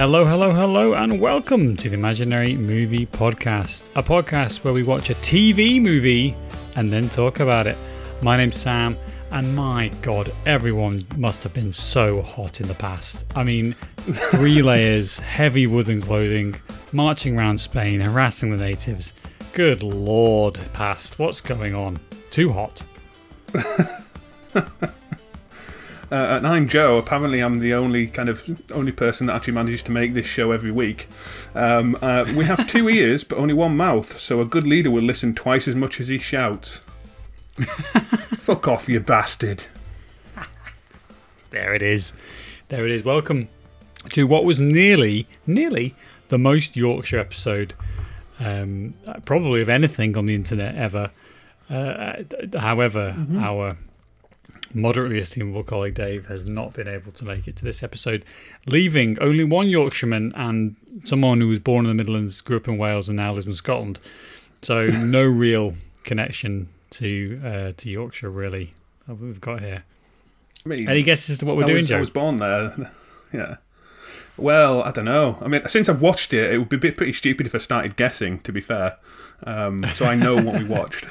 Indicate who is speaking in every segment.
Speaker 1: Hello, hello, hello, and welcome to the Imaginary Movie Podcast, a podcast where we watch a TV movie and then talk about it. My name's Sam, and my god, everyone must have been so hot in the past. I mean, three layers, heavy wooden clothing, marching around Spain, harassing the natives. Good lord, past, what's going on? Too hot.
Speaker 2: Uh, and I'm Joe. Apparently, I'm the only kind of only person that actually manages to make this show every week. Um, uh, we have two ears, but only one mouth, so a good leader will listen twice as much as he shouts. Fuck off, you bastard!
Speaker 1: There it is. There it is. Welcome to what was nearly, nearly the most Yorkshire episode, um, probably of anything on the internet ever. Uh, however, our moderately estimable colleague Dave has not been able to make it to this episode, leaving only one Yorkshireman and someone who was born in the Midlands, grew up in Wales, and now lives in Scotland. So no real connection to uh, to Yorkshire really. We've got here.
Speaker 2: I mean,
Speaker 1: Any guesses as to what we're
Speaker 2: I
Speaker 1: doing,
Speaker 2: was, I was born there. yeah. Well, I don't know. I mean, since I've watched it, it would be pretty stupid if I started guessing. To be fair, um, so I know what we watched.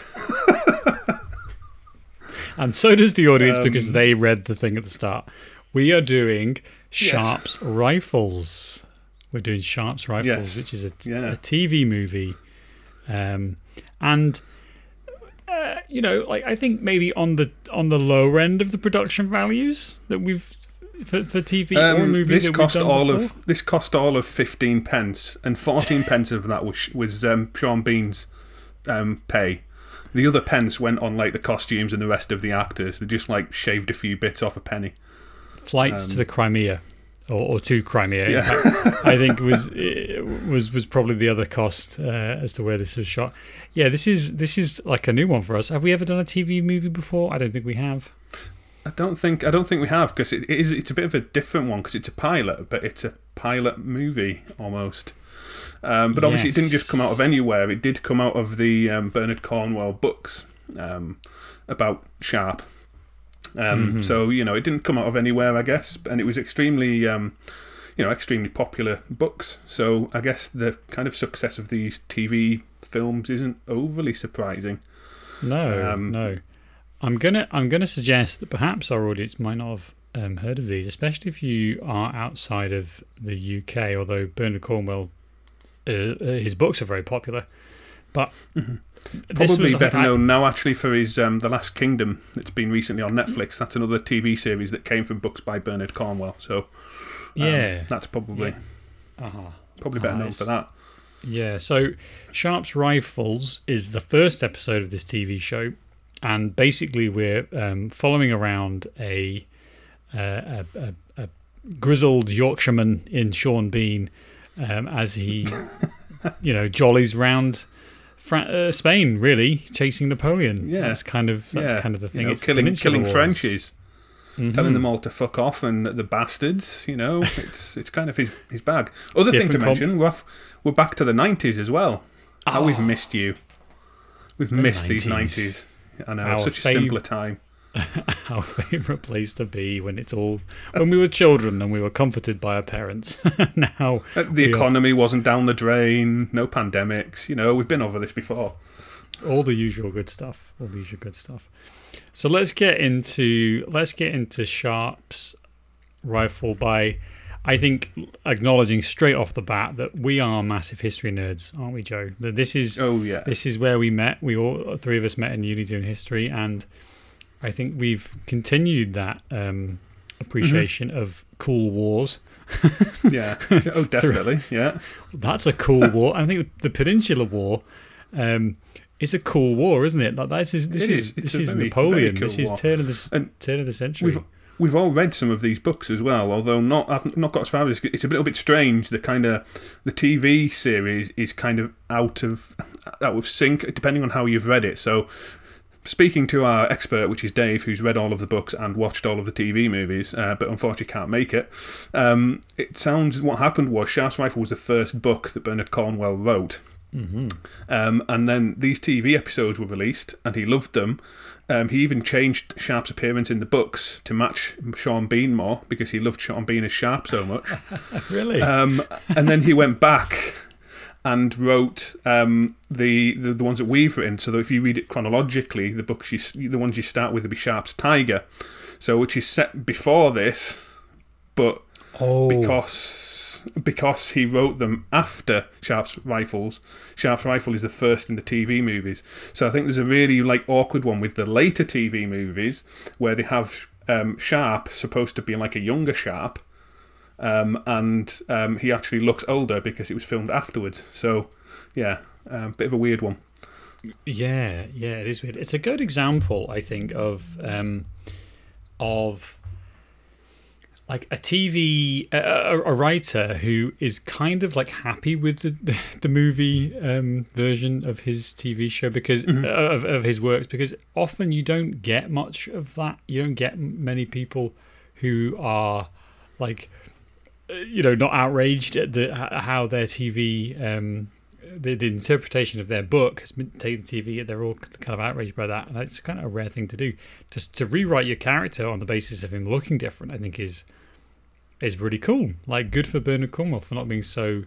Speaker 1: And so does the audience
Speaker 2: Um,
Speaker 1: because they read the thing at the start. We are doing Sharpe's Rifles. We're doing Sharpe's Rifles,
Speaker 2: Yes.
Speaker 1: which is a,
Speaker 2: Yeah.
Speaker 1: a TV movie. Um, and uh, you know, like I think maybe on the on the lower end of the production values that we've for, for TV or
Speaker 2: Um,
Speaker 1: movie
Speaker 2: this
Speaker 1: that
Speaker 2: cost all
Speaker 1: before.
Speaker 2: of this cost all of fifteen pence, and fourteen pence of that was was um, Sean Bean's um, pay. The other pence went on like the costumes and the rest of the actors. They just like shaved a few bits off a penny.
Speaker 1: flights to the Crimea or, or to Crimea.
Speaker 2: um, Yeah.
Speaker 1: fact, I think was was was probably the other cost uh, as to where this was shot. Yeah, this is this is like a new one for us. Have we ever done a TV movie before? I don't think we have.
Speaker 2: I don't think I don't think we have because it, it is it's a bit of a different one because it's a pilot, but it's a pilot movie almost. Um, but obviously, it didn't just come out of anywhere. It did come out of the um, Bernard Cornwell books um, about Sharpe. Um, So you know, it didn't come out of anywhere, I guess, and it was extremely, um, you know, extremely popular books. So I guess the kind of success of these TV films isn't overly surprising.
Speaker 1: No,
Speaker 2: Um,
Speaker 1: no. I'm gonna I'm gonna suggest that perhaps our audience might not have um, heard of these, especially if you are outside of the UK. Although Bernard Cornwell, his books are very popular, but this
Speaker 2: Probably better
Speaker 1: I-
Speaker 2: known now, actually, for his um, The Last Kingdom that's been recently on Netflix. That's another TV series that came from books by Bernard Cornwell. So, um,
Speaker 1: Yeah.
Speaker 2: that's probably
Speaker 1: Uh-huh.
Speaker 2: probably better
Speaker 1: Ah,
Speaker 2: known for that.
Speaker 1: Yeah, so Sharpe's Rifles is the first episode of this TV show, and basically we're um, following around a, uh, a, a, a grizzled Yorkshireman in Sean Bean um, as he, you know, jollies round Fra- uh, Spain, really chasing Napoleon.
Speaker 2: Yeah.
Speaker 1: that's kind of that's
Speaker 2: yeah,
Speaker 1: kind of the thing.
Speaker 2: You know,
Speaker 1: It's
Speaker 2: killing killing
Speaker 1: Wars.
Speaker 2: Frenchies,
Speaker 1: Mhm.
Speaker 2: telling them all to fuck off, and the bastards. You know, it's it's kind of his his bag. Other thing to
Speaker 1: Different com-
Speaker 2: mention, we're off, we're back to the nineties as well. How we've
Speaker 1: Oh.
Speaker 2: missed you. We've missed these
Speaker 1: 90s.
Speaker 2: nineties. I know,
Speaker 1: Our
Speaker 2: such a
Speaker 1: fav-
Speaker 2: simpler time.
Speaker 1: our favourite place to be when it's all when we were children and we were comforted by our parents. now
Speaker 2: Uh, The
Speaker 1: we are
Speaker 2: economy wasn't down the drain. No pandemics. You know, we've been over this before.
Speaker 1: all the usual good stuff all the usual good stuff so let's get into let's get into Sharpe's rifle by i think acknowledging straight off the bat that we are massive history nerds aren't we joe that this is
Speaker 2: Oh yeah.
Speaker 1: this is where we met we all three of us met in uni doing history and i think we've continued that um appreciation of cool wars
Speaker 2: Yeah. Oh, definitely. Yeah.
Speaker 1: That's a cool war. I think the Peninsular War um, is a cool war, isn't it? Like this is this
Speaker 2: It
Speaker 1: is,
Speaker 2: is.
Speaker 1: This is
Speaker 2: very,
Speaker 1: Napoleon.
Speaker 2: cool
Speaker 1: this is turn of the
Speaker 2: And
Speaker 1: turn of the century.
Speaker 2: We've we've all read some of these books as well, although not I've not got as far as it's a little bit strange. The kind of the TV series is kind of out of out of sync depending on how you've read it. So. Speaking to our expert, which is Dave, who's read all of the books and watched all of the TV movies, uh, but unfortunately can't make it. Um, it sounds what happened was Sharpe's Rifle was the first book that Bernard Cornwell wrote, Mm-hmm. Um, and then these TV episodes were released, and he loved them. Um, he even changed Sharpe's appearance in the books to match Sean Bean more because he loved Sean Bean as Sharpe so much.
Speaker 1: really?
Speaker 2: Um, and then he went back and wrote um, the, the, the ones that we've written. So that if you read it chronologically, the books you, the ones you start with would be Sharpe's Tiger, so which is set before this, but
Speaker 1: oh.
Speaker 2: because because he wrote them after Sharpe's Rifles. Sharpe's Rifle is the first in the TV movies, so I think there's a really like awkward one with the later TV movies where they have um, Sharpe supposed to be like a younger Sharpe um, and um, he actually looks older because it was filmed afterwards. So, yeah, a um, bit of a weird one.
Speaker 1: Yeah, yeah, it is weird. It's a good example, I think, of um, of like a TV a, a, writer who is kind of like happy with the the movie um, version of his TV show because mm-hmm. uh, of, of his works because often you don't get much of that. You don't get many people who are like you know, not outraged at the how their TV, um, the, the interpretation of their book has been taken TV. They're all kind of outraged by that, and it's kind of a rare thing to do. Just to rewrite your character on the basis of him looking different, I think is is really cool. Like, good for Bernard Cornwell for not being so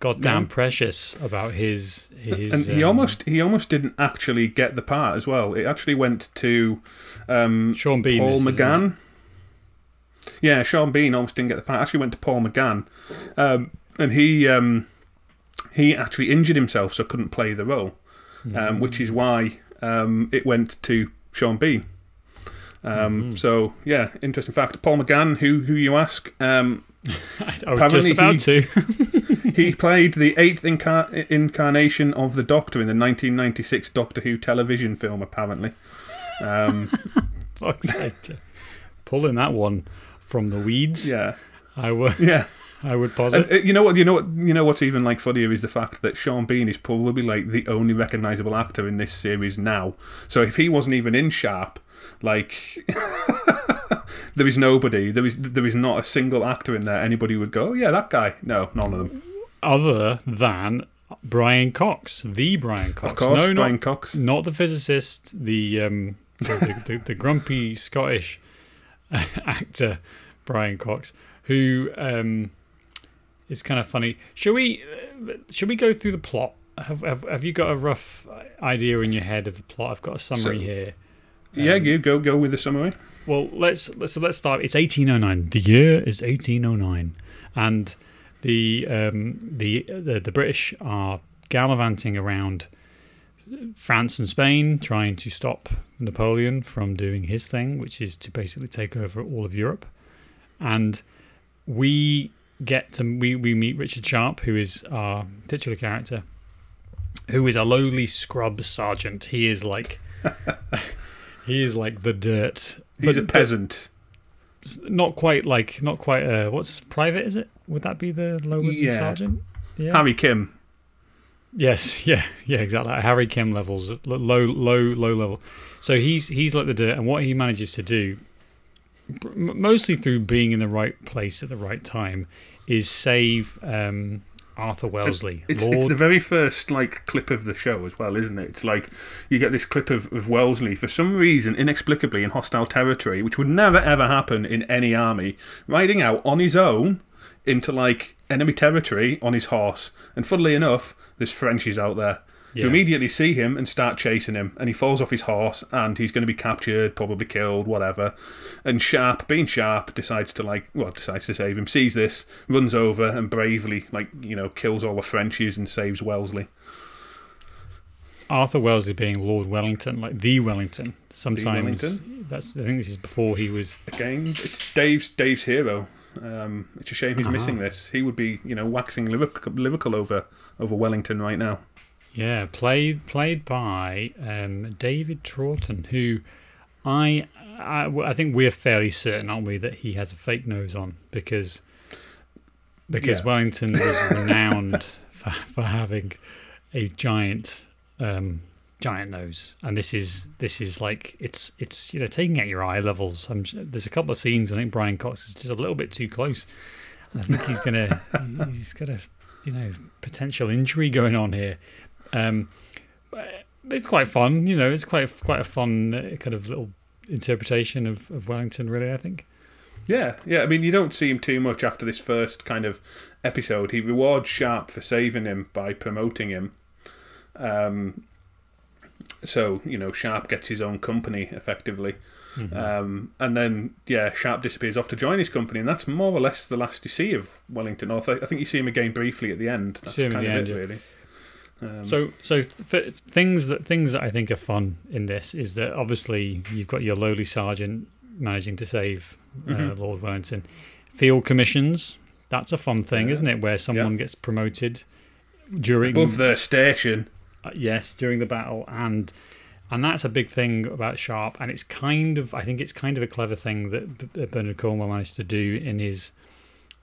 Speaker 1: goddamn precious about his his.
Speaker 2: And he um, almost he almost didn't actually get the part as well. It actually went to um,
Speaker 1: Sean Bean,
Speaker 2: Paul McGann. Yeah, Sean Bean almost didn't get the part. Actually, went to Paul McGann, um, and he um, he actually injured himself, so couldn't play the role, mm. which is why um, it went to Sean Bean. Mm. So yeah, interesting fact. Paul McGann, who who you ask? Um,
Speaker 1: I was just about
Speaker 2: he, to. he played the eighth incar- incarnation of the Doctor in the 1996 Doctor Who television film. Apparently, um,
Speaker 1: pulling that one from the weeds.
Speaker 2: Yeah,
Speaker 1: I would.
Speaker 2: Yeah.
Speaker 1: I would posit.
Speaker 2: And, uh, you know what? You know what? You know what's even like funnier is the fact that Sean Bean is probably like the only recognizable actor in this series now. So if he wasn't even in Sharpe, like there is nobody. There is there is not a single actor in there. Anybody would go, oh, yeah, that guy. No, none of them.
Speaker 1: Other than Brian Cox, the Brian Cox.
Speaker 2: Of course,
Speaker 1: no,
Speaker 2: Brian
Speaker 1: not,
Speaker 2: Cox,
Speaker 1: not the physicist, the um, the, the, the, the grumpy Scottish actor Brian Cox, who um, is kind of funny. Should we uh, should we go through the plot? Have, have, have you got a rough idea in your head of the plot? I've got a summary so, here.
Speaker 2: Um, yeah, you go go with the summary.
Speaker 1: Well, let's, let's so let's start. It's 1809. The year is 1809, and the um, the, the the British are gallivanting around France and Spain trying to stop Napoleon from doing his thing, which is to basically take over all of Europe. And we get to we, we meet Richard Sharpe, who is our titular character, who is a lowly scrub sergeant. He is like he is like the dirt.
Speaker 2: He's but, a peasant.
Speaker 1: Not quite like not quite uh what's private is it? Would that be the lower yeah. sergeant?
Speaker 2: Yeah. Harry Kim.
Speaker 1: Yes, yeah, yeah, exactly. Harry Kim levels, low, low, low level. So he's he's like the dirt, and what he manages to do, mostly through being in the right place at the right time, is save um, Arthur Wellesley.
Speaker 2: It's, it's, the very first like clip of the show as well, isn't it? It's like you get this clip of, of Wellesley for some reason, inexplicably in hostile territory, which would never ever happen in any army, riding out on his own into like enemy territory on his horse. And funnily enough, there's Frenchies out there yeah. who immediately see him and start chasing him. And he falls off his horse and he's going to be captured, probably killed, whatever. And Sharpe, being Sharpe, decides to, like, well, decides to save him, sees this, runs over and bravely, like, you know, kills all the Frenchies and saves Wellesley.
Speaker 1: Arthur Wellesley being Lord Wellington, like the Wellington. Sometimes the Wellington. that's I think this is before he was.
Speaker 2: Again, it's Dave's Dave's hero. Um, it's a shame he's uh -huh. missing this. He would be, you know, waxing lyrical over over Wellington right now.
Speaker 1: Yeah, played played by um, David Troughton, who I, I, I think we're fairly certain, aren't we, that he has a fake nose on because because yeah. Wellington was renowned for, for having a giant um, giant nose, and this is this is like it's it's you know taking out your eye levels. I'm, there's a couple of scenes I think Brian Cox is just a little bit too close. I think he's gonna he's gonna you know potential injury going on here. Um, it's quite fun, you know. It's quite quite a fun uh, kind of little interpretation of, of Wellington, really. I think.
Speaker 2: Yeah, yeah. I mean, you don't see him too much after this first kind of episode. He rewards Sharpe for saving him by promoting him. Um, so you know, Sharpe gets his own company effectively. Mm-hmm. Um, and then, yeah, Sharpe disappears off to join his company, and that's more or less the last you see of Wellington North. I, think you see him again briefly at the end. That's kind of end, it, yeah. really.
Speaker 1: Um, so, so th- things that things that I think are fun in this is that obviously you've got your lowly sergeant managing to save uh, mm-hmm. Lord Wellington. Field commissions, that's a fun thing, yeah. isn't it? Where someone yeah. gets promoted during
Speaker 2: above their station.
Speaker 1: Uh, yes, during the battle, and and that's a big thing about Sharpe. And it's kind of, I think, it's kind of a clever thing that B- Bernard Cornwell managed to do in his,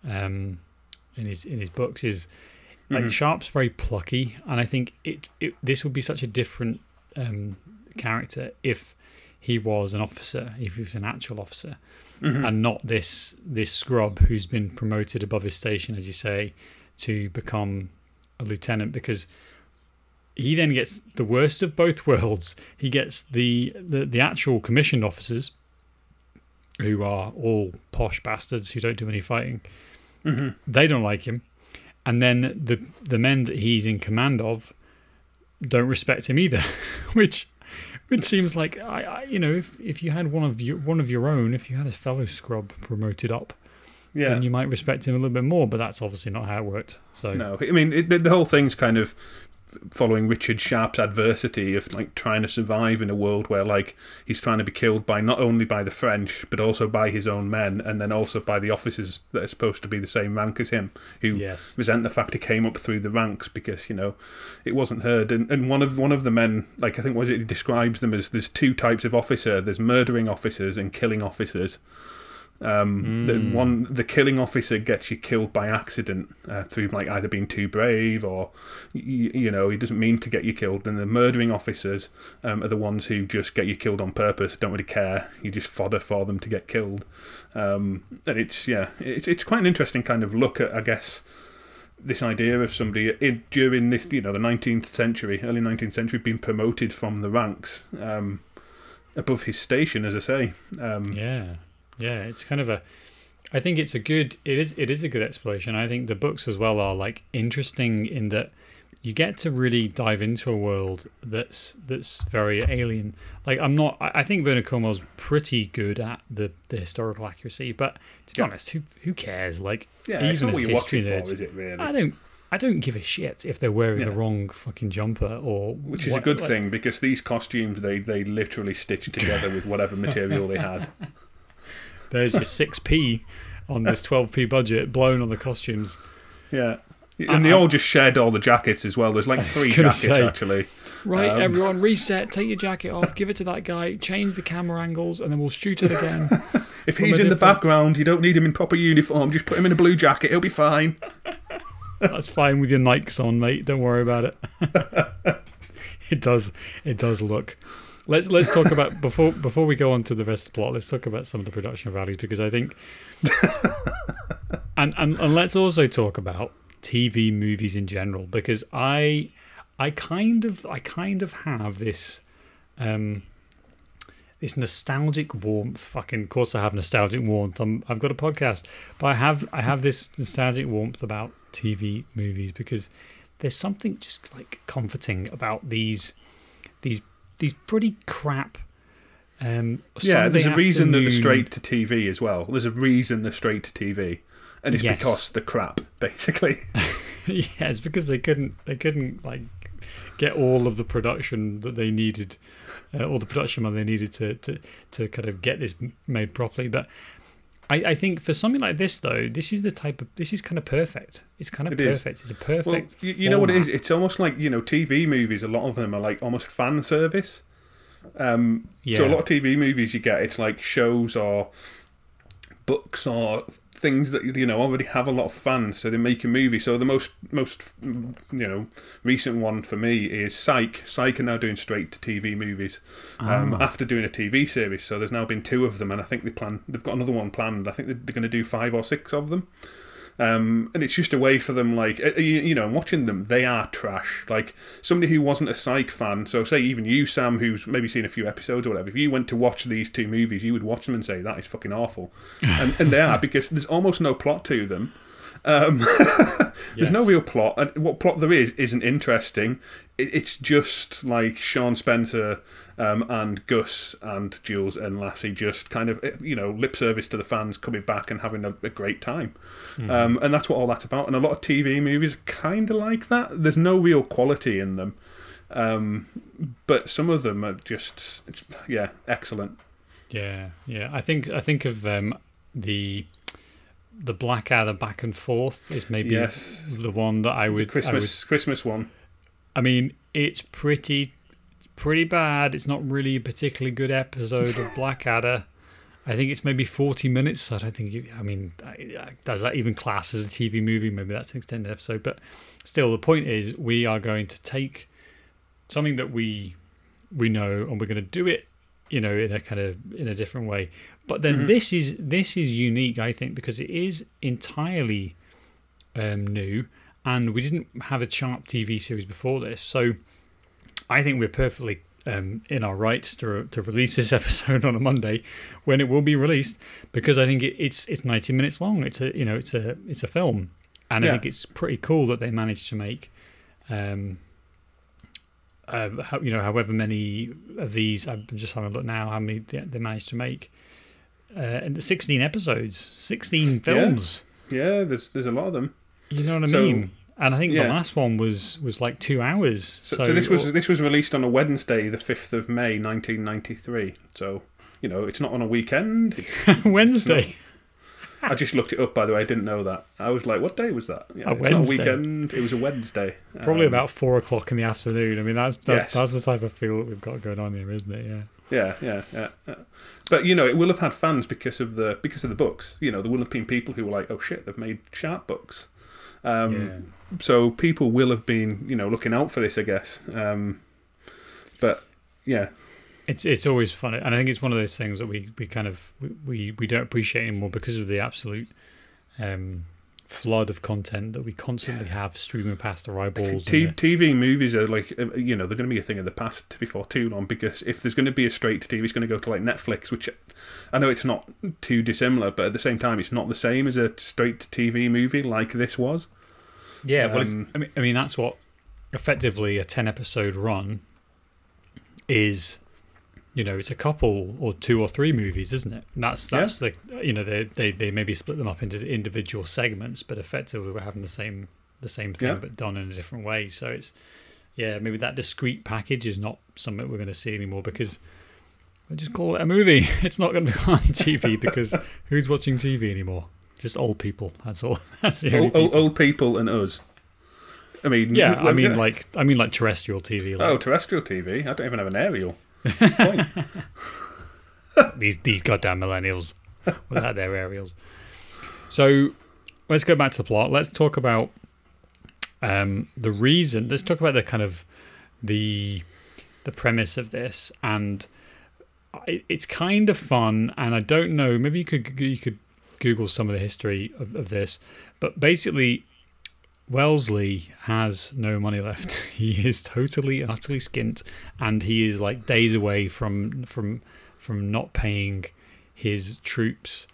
Speaker 1: um, in his in his books is like mm-hmm. Sharpe's very plucky, and I think it, it this would be such a different um, character if he was an officer, if he was an actual officer, mm-hmm. and not this this scrub who's been promoted above his station, as you say, to become a lieutenant. Because he then gets the worst of both worlds. He gets the the, the actual commissioned officers, who are all posh bastards who don't do any fighting. Mm-hmm. They don't like him and then the the men that he's in command of don't respect him either, which which seems like I, I, you know if if you had one of your one of your own, if you had a fellow scrub promoted up, yeah. then you might respect him a little bit more. But that's obviously not how it worked. So
Speaker 2: no, I mean it, the whole thing's kind of following Richard Sharpe's adversity of like trying to survive in a world where like he's trying to be killed by not only by the French but also by his own men and then also by the officers that are supposed to be the same rank as him who yes. resent the fact he came up through the ranks because you know it wasn't heard. And, and one of one of the men like I think what it he describes them as? There's two types of officer. There's murdering officers and killing officers um, mm. The hmm. one, the killing officer gets you killed by accident uh, through like either being too brave or you, you, know he doesn't mean to get you killed. And the murdering officers um, are the ones who just get you killed on purpose, don't really care. You just fodder for them to get killed. Um, and it's yeah, it's it's quite an interesting kind of look at I guess this idea of somebody in, during the you know the 19th century, early 19th century, being promoted from the ranks um, above his station, as I say. Um,
Speaker 1: yeah. Yeah, it's kind of a. I think it's a good. It is. It is a good exploration. I think the books as well are like interesting in that you get to really dive into a world that's that's very alien. Like I'm not. I think Bernard Cornwell's pretty good at the, the historical accuracy, but to be honest, who who cares? Like
Speaker 2: yeah, even as history nerds, is it really?
Speaker 1: I don't. I don't give a shit if they're wearing yeah. the wrong fucking jumper or
Speaker 2: which is what, a good like, thing because these costumes they they literally stitched together with whatever material they had.
Speaker 1: There's your 6p on this 12p budget blown on the costumes.
Speaker 2: Yeah. And they all just shared all the jackets as well. There's like three jackets say, actually.
Speaker 1: Right, um, everyone, reset, take your jacket off, give it to that guy, change the camera angles, and then we'll shoot it again.
Speaker 2: if he's in the background, you don't need him in proper uniform, just put him in a blue jacket, he'll be fine.
Speaker 1: That's fine with your Nikes on, mate. Don't worry about it. it does it does look let's let's talk about before before we go on to the rest of the plot. Let's talk about some of the production values because I think, and, and and let's also talk about TV movies in general because I I kind of I kind of have this um this nostalgic warmth. Fucking, of course, I have nostalgic warmth. i have got a podcast, but I have I have this nostalgic warmth about TV movies because there's something just like comforting about these these these pretty crap. Um,
Speaker 2: yeah, there's a reason that they're straight to TV as well. There's a reason they're straight to TV, and it's yes. because the crap, basically.
Speaker 1: yeah, it's because they couldn't they couldn't like get all of the production that they needed, uh, all the production money they needed to to to kind of get this made properly. But I, I think for something like this though, this is the type of this is kind of perfect. It's kind of it perfect. Is. It's a perfect. Well,
Speaker 2: you, you know what it is? It's almost like you know TV movies. A lot of them are like almost fan service. Um, yeah. So a lot of TV movies you get, it's like shows or books or things that you know already have a lot of fans, so they make a movie. So the most most you know recent one for me is Psych. Psych are now doing straight to TV movies um, oh. after doing a TV series. So there's now been two of them, and I think they plan they've got another one planned. I think they're, going to do five or six of them. Um, and it's just a way for them, like uh, you, you know, watching them, they are trash. Like somebody who wasn't a Psych fan, so say even you, Sam, who's maybe seen a few episodes or whatever. If you went to watch these two movies, you would watch them and say that is fucking awful, and, and they are because there's almost no plot to them. Um, there's no real plot, and what plot there is isn't interesting. It, it's just like Sean Spencer um, and Gus and Jules and Lassie just kind of you know lip service to the fans coming back and having a, a great time, mm. um, and that's what all that's about. And a lot of TV movies are kind of like that. There's no real quality in them, um, but some of them are just yeah excellent.
Speaker 1: Yeah, yeah. I think I think of um, the the Blackadder back and forth is maybe yes. the one that I would
Speaker 2: the Christmas
Speaker 1: I would,
Speaker 2: Christmas one.
Speaker 1: I mean, it's pretty pretty bad. It's not really a particularly good episode of Blackadder. I think it's maybe 40 minutes. I don't think, I mean, does that even class as a TV movie? Maybe that's an extended episode. But still, the point is, we are going to take something that we we know and we're going to do it, you know, in a kind of in a different way. But then mm-hmm. this is this is unique, I think, because it is entirely um, new, and we didn't have a Sharpe TV series before this, so I think we're perfectly um, in our rights to to release this episode on a Monday when it will be released because I think it, it's it's 90 minutes long. It's a you know it's a it's a film, and yeah. I think it's pretty cool that they managed to make. Um, uh, you know, however many of these, I'm just having a look now, how many they, they managed to make. Uh, and 16 episodes, 16 films.
Speaker 2: Yeah. yeah, there's there's a lot of them.
Speaker 1: You know what I so, mean? and I think yeah. the last one was was like two hours.
Speaker 2: So, so, so this was this was released on a Wednesday, the fifth of May, nineteen ninety three. So you know, it's not on a weekend.
Speaker 1: Wednesday.
Speaker 2: I just looked it up, by the way. I didn't know that. I was like, "What day was that?" Yeah, a Wednesday. weekend. It was a Wednesday.
Speaker 1: Probably um, about four o'clock in the afternoon. I mean, that's that's, yes. that's the type of feel that we've got going on here, isn't it? Yeah.
Speaker 2: Yeah, yeah, yeah, yeah. But you know, it will have had fans because of the because of the books. You know, there will have been people who were like, "Oh shit, they've made Sharpe books." Um, yeah. So people will have been, you know, looking out for this, I guess. Um, but yeah,
Speaker 1: it's it's always fun, and I think it's one of those things that we, we kind of we, we don't appreciate anymore because of the absolute um, flood of content that we constantly yeah. have streaming past our eyeballs.
Speaker 2: T- TV movies are like uh, you know they're going to be a thing of the past before too long because if there's going to be a straight to TV, it's going to go to like Netflix, which I know it's not too dissimilar, but at the same time, it's not the same as a straight to TV movie like this was.
Speaker 1: Yeah, well, um, I mean, I mean that's what effectively a ten episode run is. You know, it's a couple or two or three movies, isn't it? And that's that's yeah. the you know they, they they maybe split them up into individual segments, but effectively we're having the same the same thing yeah. but done in a different way. So it's yeah, maybe that discrete package is not something we're going to see anymore because I just call it a movie. It's not going to be on TV because who's watching TV anymore? Just old people. That's all. That's the
Speaker 2: old, people. old people and us. I mean,
Speaker 1: yeah. I mean, like, I mean, like terrestrial TV. Like.
Speaker 2: Oh, terrestrial TV. I don't even have an aerial.
Speaker 1: these these goddamn millennials without their aerials. So let's go back to the plot. Let's talk about um, the reason. Let's talk about the kind of the the premise of this, and it's kind of fun. And I don't know. Maybe you could you could Google some of the history of, of this. But basically, Wellesley has no money left. he is totally and utterly skint, and he is like days away from from from not paying his troops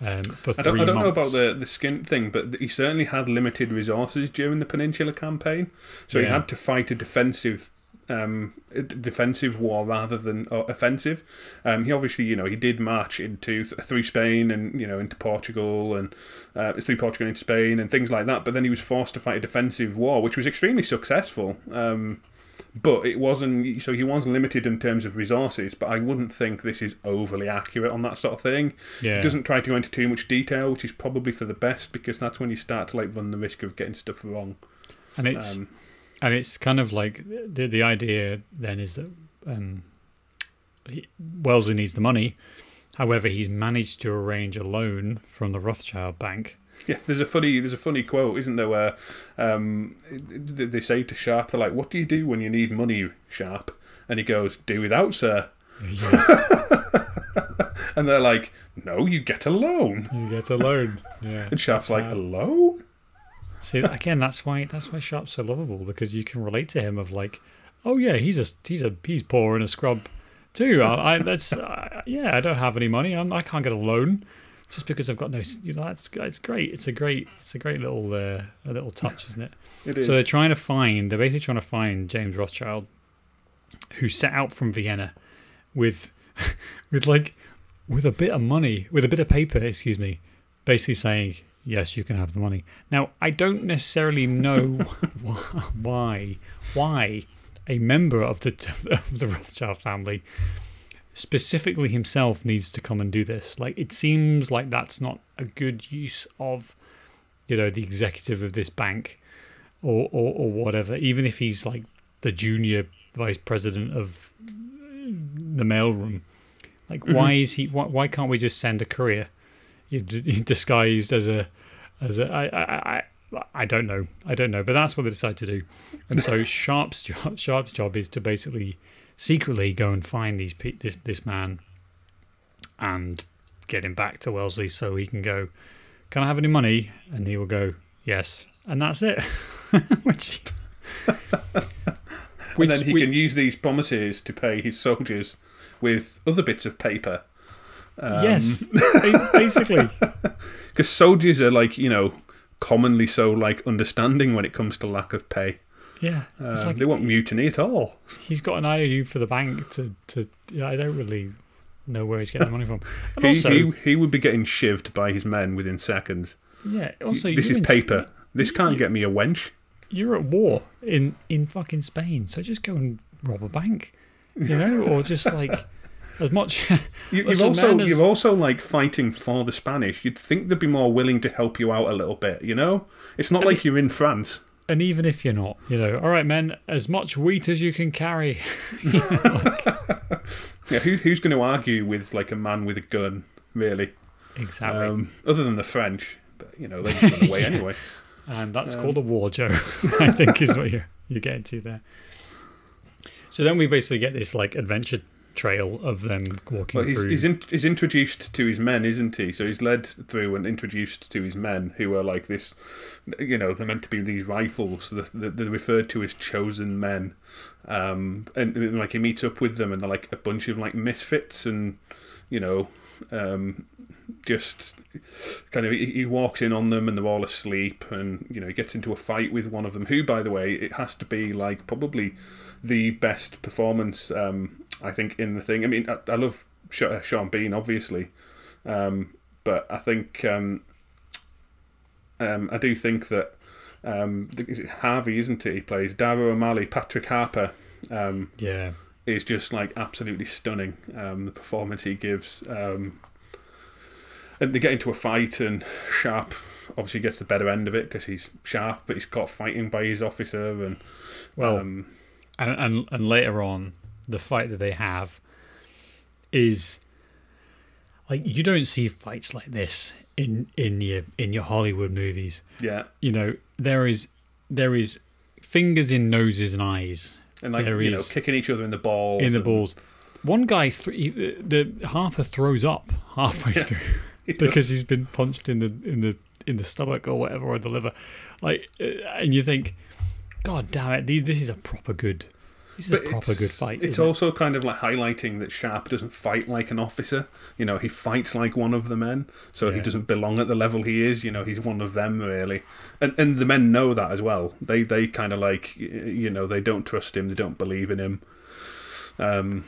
Speaker 1: um, for three I
Speaker 2: don't,
Speaker 1: I
Speaker 2: don't
Speaker 1: know
Speaker 2: about the the skint thing, but he certainly had limited resources during the Peninsula campaign, so yeah. he had to fight a defensive um, defensive war rather than offensive. Um, he obviously, you know, he did march into through Spain and you know into Portugal and uh, through Portugal into Spain and things like that. But then he was forced to fight a defensive war, which was extremely successful. Um, but it wasn't so he was limited in terms of resources. But I wouldn't think this is overly accurate on that sort of thing. Yeah. It doesn't try to go into too much detail, which is probably for the best because that's when you start to like run the risk of getting stuff wrong.
Speaker 1: And it's um, and it's kind of like the the idea then is that um, he, Wellesley needs the money. However, he's managed to arrange a loan from the Rothschild Bank.
Speaker 2: Yeah, there's a funny there's a funny quote, isn't there, where um, they say to Sharpe, they're like, "What do you do when you need money, Sharpe?" And he goes, "Do without, sir." Yeah. and they're like, "No, you get a loan."
Speaker 1: You get a loan. Yeah.
Speaker 2: And Sharpe's like, "A loan?"
Speaker 1: See, again, that's why that's why Sharpe's so lovable because you can relate to him of like, oh yeah, he's a he's a he's poor and a scrub too. I, I that's uh, yeah, I don't have any money. I'm, I can't get a loan just because I've got no. You know, that's it's great. It's a great it's a great little uh, a little touch, isn't it?
Speaker 2: It is.
Speaker 1: So they're trying to find. They're basically trying to find James Rothschild, who set out from Vienna with with like with a bit of money, with a bit of paper, excuse me, basically saying yes, you can have the money. Now, I don't necessarily know why why a member of the of the Rothschild family specifically himself needs to come and do this. Like it seems like that's not a good use of you know the executive of this bank or or, or whatever. Even if he's like the junior vice president of the mailroom, like
Speaker 2: Mm-hmm.
Speaker 1: why is he? Why, why can't we just send a courier disguised as a as a I I. I I don't know. I don't know, but that's what they decide to do. And so Sharpe's job, Sharpe's job is to basically secretly go and find these this this man and get him back to Wellesley so he can go. Can I have any money? And he will go yes, and that's it. which,
Speaker 2: and then he can use these promises to pay his soldiers with other bits of paper. Um,
Speaker 1: yes, basically.
Speaker 2: Because soldiers are like you know commonly so like understanding when it comes to lack of pay.
Speaker 1: Yeah,
Speaker 2: Um,
Speaker 1: like
Speaker 2: they won't mutiny at all.
Speaker 1: he's got an IOU for the bank to to. I don't really know where he's getting the money from. And
Speaker 2: He,
Speaker 1: also,
Speaker 2: he he would be getting shivved by his men within seconds.
Speaker 1: yeah, also
Speaker 2: this is paper. This can't get me a wench.
Speaker 1: You're at war in in fucking Spain, so just go and rob a bank, you know, or just like as much.
Speaker 2: You, you've also
Speaker 1: there's-
Speaker 2: you're also like fighting for the Spanish. You'd think they'd be more willing to help you out a little bit. You know, it's not like you're in France.
Speaker 1: and even if you're not, you know, all right, men, as much wheat as you can carry.
Speaker 2: Yeah, who, who's going to argue with like a man with a gun? Really,
Speaker 1: exactly.
Speaker 2: um, other than the French. But you know, they just run away anyway.
Speaker 1: And that's
Speaker 2: Um,
Speaker 1: called a war, Joe. I think is what you're you're getting to there. So then we basically get this like adventure trail of them walking
Speaker 2: Well, he's,
Speaker 1: through.
Speaker 2: he's, in, he's introduced to his men, isn't he? So he's led through and introduced to his men, who are like this. You know, they're meant to be these rifles. They're, they're referred to as chosen men. Um, and, and, like he meets up with them, and they're like a bunch of like misfits, and you know, um, just kind of he he walks in on them, and they're all asleep, and you know, he gets into a fight with one of them. Who, by the way, it has to be like probably the best performance um, I think in the thing. I mean, I, I love Sean Bean, obviously, um, but I think um, um, I do think that um, is it Harvey, isn't it? He plays Daragh O'Malley, Patrick Harper. Um,
Speaker 1: yeah,
Speaker 2: is just like absolutely stunning. Um, the performance he gives. Um, and they get into a fight, and Sharpe obviously gets the better end of it because he's sharp, but he's caught fighting by his officer, and
Speaker 1: well,
Speaker 2: um,
Speaker 1: and, and and later on, the fight that they have is like you don't see fights like this in in your in your Hollywood movies.
Speaker 2: yeah,
Speaker 1: You know, there is there is fingers in noses and eyes
Speaker 2: and like
Speaker 1: There
Speaker 2: you know, kicking each other in the balls.
Speaker 1: in the
Speaker 2: and-
Speaker 1: balls. One guy, th- he, the Harper throws up halfway through because he's been punched in the in the in the stomach or whatever or the liver, like, uh, and you think, God damn it, this is a proper good, this is a proper good fight.
Speaker 2: It's
Speaker 1: isn't it?
Speaker 2: also kind of like highlighting that Sharpe doesn't fight like an officer. You know, he fights like one of the men, so he doesn't belong at the level he is. You know, he's one of them really, and and the men know that as well. They they kind of like you know they don't trust him, they don't believe in him. Um,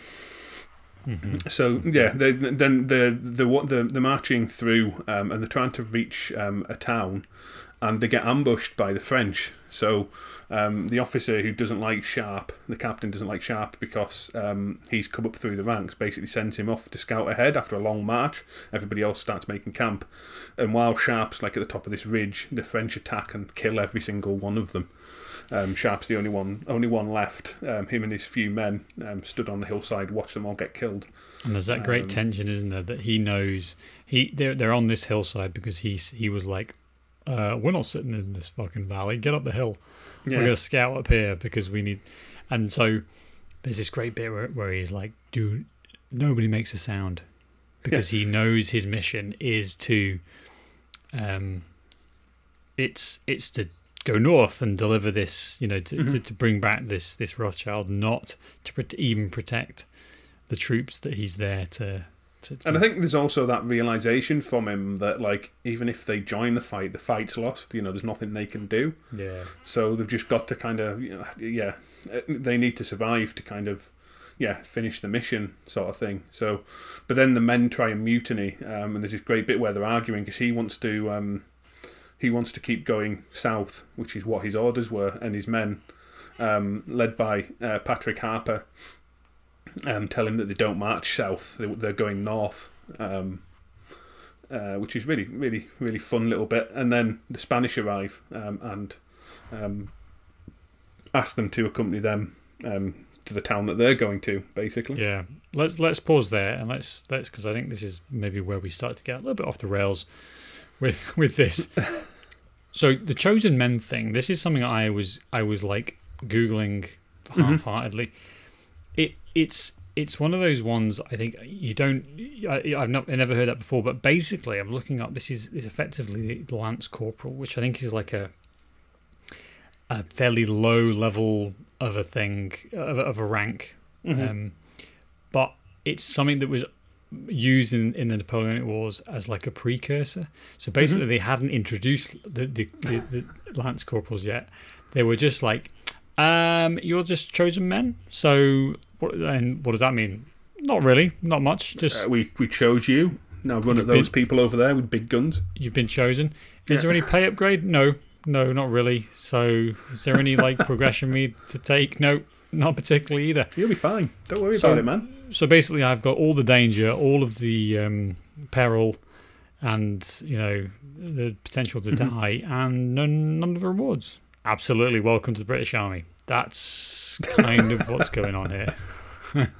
Speaker 1: Mhm.
Speaker 2: so yeah, they, then the the what the the marching through, um, and they're trying to reach um, a town, and they get ambushed by the French. So um, the officer who doesn't like Sharpe, the captain doesn't like Sharpe because um, he's come up through the ranks. Basically, sends him off to scout ahead after a long march. Everybody else starts making camp, and while Sharpe's like at the top of this ridge, the French attack and kill every single one of them. Um, Sharpe's the only one, only one left. Um, him and his few men um, stood on the hillside, watched them all get killed.
Speaker 1: And there's that great
Speaker 2: Um,
Speaker 1: tension, isn't there? That he knows he they're they're on this hillside because he's he was like, uh, we're not sitting in this fucking valley. Get up the hill.
Speaker 2: Yeah.
Speaker 1: We're gonna scout up here because we need. And so there's this great bit where where he's like, dude, nobody makes a sound. because yeah. he knows his mission is to, um, it's it's to go north and deliver this, you know, to, mm-hmm. to, to, bring back this this Rothschild, not to, to even protect the troops that he's there to to, to,
Speaker 2: and I think there's also that realization from him that, like, even if they join the fight, the fight's lost. You know, there's nothing they can do.
Speaker 1: Yeah.
Speaker 2: So they've just got to kind of, yeah, they need to survive to kind of, yeah, finish the mission, sort of thing. So, but then the men try and mutiny, um, and there's this great bit where they're arguing because he wants to, um, he wants to keep going south, which is what his orders were, and his men, um, led by uh, Patrick Harper um, tell him that they don't march south; they, are going north, um, uh, which is really, really, really fun little bit. And then the Spanish arrive um, and um, ask them to accompany them um, to the town that they're going to, basically.
Speaker 1: Yeah, let's let's pause there and let's let's because I think this is maybe where we start to get a little bit off the rails with with this. so the chosen men thing. This is something I was I was like googling mm-hmm. half-heartedly. Mm-hmm it's it's one of those ones I think you don't I, have not I never heard that before but basically I'm looking up this is, is effectively the Lance Corporal which I think is like a a fairly low level of a thing of, of a rank mm-hmm. um, but it's something that was used in, in the Napoleonic Wars as like a precursor so basically mm-hmm. they hadn't introduced the, the, the, the Lance Corporals yet they were just like um, you're just chosen men. So, what, and what does that mean? Not really, not much. Just
Speaker 2: uh, we we chose you. Now run at those been, people over there with big guns.
Speaker 1: You've been chosen. Is yeah. there any pay upgrade? No, no, not really. So, is there any like progression me to take? No, not particularly either.
Speaker 2: You'll be fine. Don't worry so, about it, man.
Speaker 1: So basically, I've got all the danger, all of the um, peril, and you know the potential to mm-hmm. die, and none, none of the rewards absolutely welcome to the British Army. That's kind of what's going on here.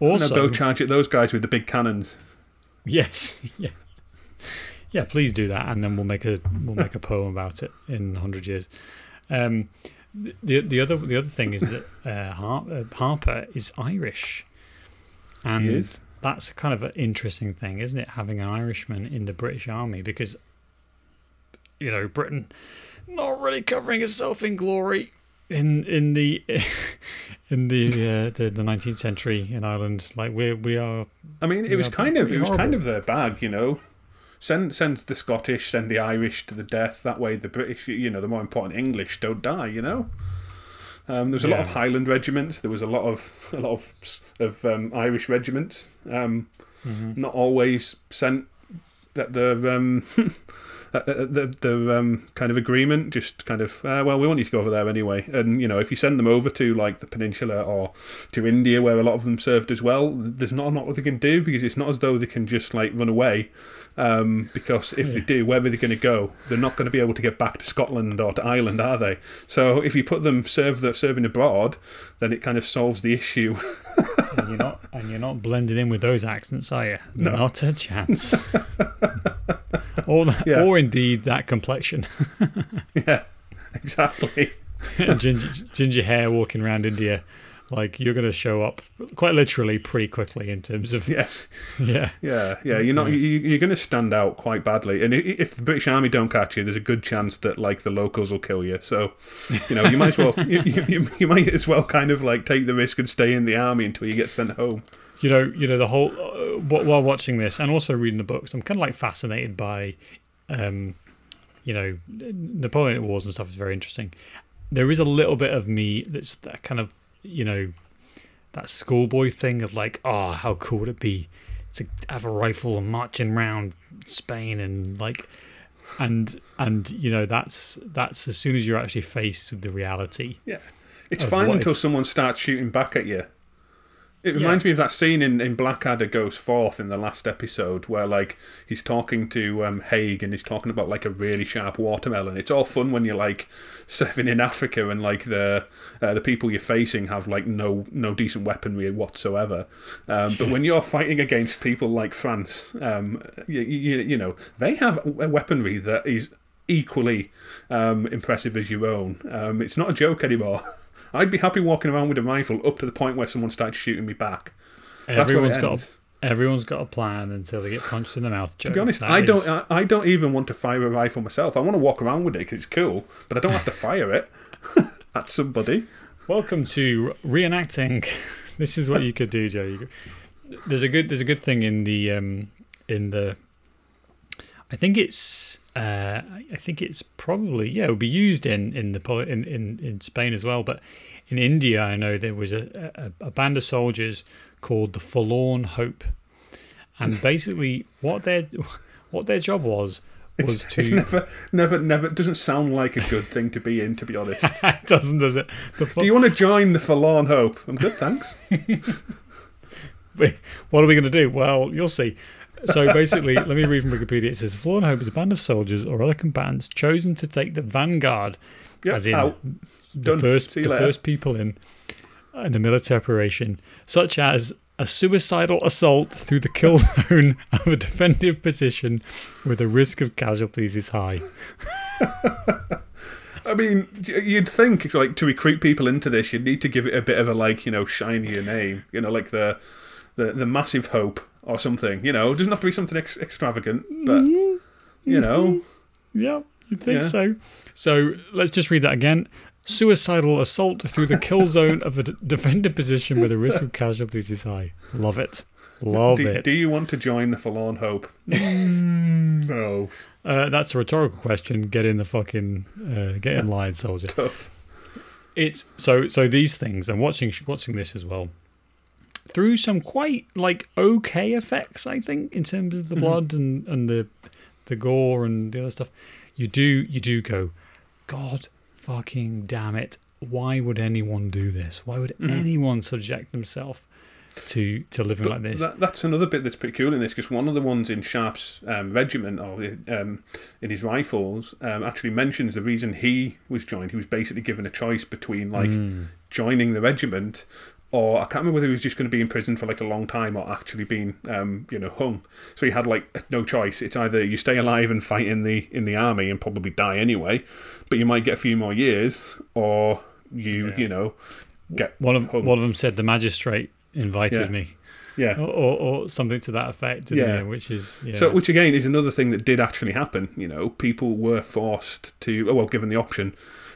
Speaker 2: also, go charge at those guys with the big cannons.
Speaker 1: Yes, yeah, yeah. Please do that, and then we'll make a we'll make a poem about it in hundred years. Um, the the other the other thing is that uh, uh Harper is Irish, and is. that's kind of an interesting thing, isn't it? Having an Irishman in the British Army because you know Britain not really covering itself in glory in in the in the uh, the, the 19th century in Ireland. Like we we are.
Speaker 2: I mean, it was kind of it was kind of their bag, you know. Send send the Scottish, send the Irish to the death. That way, the British, you know, the more important English don't die. You know. Um, there was a yeah. lot of Highland regiments. There was a lot of a lot of of um, Irish regiments. Um, mm-hmm. Not always sent that the Uh, uh, the the um, kind of agreement, just kind of uh, well, we want you to go over there anyway. And you know, if you send them over to like the peninsula or to India, where a lot of them served as well, there's not a lot they can do because it's not as though they can just like run away. Um, because if they do, where are they going to go? They're not going to be able to get back to Scotland or to Ireland, are they? So if you put them serve the serving abroad, then it kind of solves the issue.
Speaker 1: and you're not and you're not blending in with those accents, are you? No. Not a chance. or, that, yeah. or indeed that complexion.
Speaker 2: yeah, exactly.
Speaker 1: ginger, ginger hair walking around India. Like you're going to show up quite literally pretty quickly in terms of
Speaker 2: yes,
Speaker 1: yeah,
Speaker 2: yeah, yeah. You're not you're going to stand out quite badly, and if the British Army don't catch you, there's a good chance that like the locals will kill you. So, you know, you might as well you, you, you might as well kind of like take the risk and stay in the army until you get sent home
Speaker 1: you know, you know the whole uh, while watching this and also reading the books, I'm kind of like fascinated by, um, you know, Napoleonic Wars and stuff is very interesting. There is a little bit of me that's that kind of you know, that schoolboy thing of like, oh, how cool would it be to have a rifle and marching around Spain and like, and and you know that's that's as soon as you're actually faced with the reality.
Speaker 2: Yeah, it's fine until someone starts shooting back at you it reminds yeah. me of that scene in, in Blackadder Goes Forth in the last episode where like he's talking to um, Haig and he's talking about like a really sharp watermelon. It's all fun when you're like serving in Africa and like the uh, the people you're facing have like no no decent weaponry whatsoever. Um, but when you're fighting against people like France, um, you, you, you know they have weaponry that is equally um, impressive as your own. Um, it's not a joke anymore. I'd be happy walking around with a rifle up to the point where someone starts shooting me back.
Speaker 1: Everyone's got a, Everyone's got a plan until they get punched in the mouth. Joe.
Speaker 2: To be honest,
Speaker 1: That
Speaker 2: I
Speaker 1: is-
Speaker 2: don't. I, I don't even want to fire a rifle myself. I want to walk around with it because it's cool, but I don't have to fire it at somebody.
Speaker 1: Welcome to reenacting. this is what you could do, Joe. There's a good there's a good thing in the um, in the. I think it's uh, I think it's probably yeah it would be used in in the in, in in Spain as well, but in India I know there was a, a, a band of soldiers called the Forlorn Hope, and basically what their what their job was was
Speaker 2: It's,
Speaker 1: to
Speaker 2: it's never, never, never. It doesn't sound like a good thing to be in, to be honest.
Speaker 1: it doesn't does it
Speaker 2: Do you want to join the Forlorn Hope? I'm good, thanks.
Speaker 1: what are we going to do? Well, you'll see. So basically, let me read from Wikipedia. It says, "Forlorn Hope is a band of soldiers or other combatants chosen to take the vanguard,
Speaker 2: Yep,
Speaker 1: as in
Speaker 2: out.
Speaker 1: the
Speaker 2: Done.
Speaker 1: first, the first people in, in the military operation, such as a suicidal assault through the kill zone of a defensive position, where the risk of casualties is high."
Speaker 2: I mean, you'd think like to recruit people into this, you'd need to give it a bit of a like, you know, shinier name. You know, like the the, the massive hope or something. You know, it doesn't have to be something ex- extravagant, but you know,
Speaker 1: Yeah, you think
Speaker 2: Yeah.
Speaker 1: so? So let's just read that again. Suicidal assault through the kill zone of a d- defended position where the risk of casualties is high. Love it. Love
Speaker 2: do,
Speaker 1: it.
Speaker 2: do you want to join the Forlorn Hope? Mm, no,
Speaker 1: uh, that's a rhetorical question. Get in the fucking, uh, get in line, soldier.
Speaker 2: tough.
Speaker 1: It's so so these things. I'm watching watching this as well. Through some quite like okay effects, I think, in terms of the blood and and the the gore and the other stuff. You do you do go, God fucking damn it! Why would anyone do this? Why would anyone subject themselves to to living like this?
Speaker 2: That, that's another bit that's pretty cool in this because one of the ones in Sharpe's um, regiment or um, in his rifles um, actually mentions the reason he was joined. He was basically given a choice between like
Speaker 1: Mm.
Speaker 2: joining the regiment or I can't remember whether he was just going to be in prison for like a long time or actually being um, you know hung. So he had like no choice. It's either you stay alive and fight in the in the army and probably die anyway, but you might get a few more years, or you
Speaker 1: Yeah.
Speaker 2: you know get
Speaker 1: One of
Speaker 2: hung.
Speaker 1: one of them said the magistrate invited
Speaker 2: Yeah.
Speaker 1: me,
Speaker 2: yeah.
Speaker 1: or, or, or something to that effect. didn't
Speaker 2: Yeah.
Speaker 1: they? which is yeah.
Speaker 2: So, which again is another thing that did actually happen. You know, people were forced to, oh, well, given the option,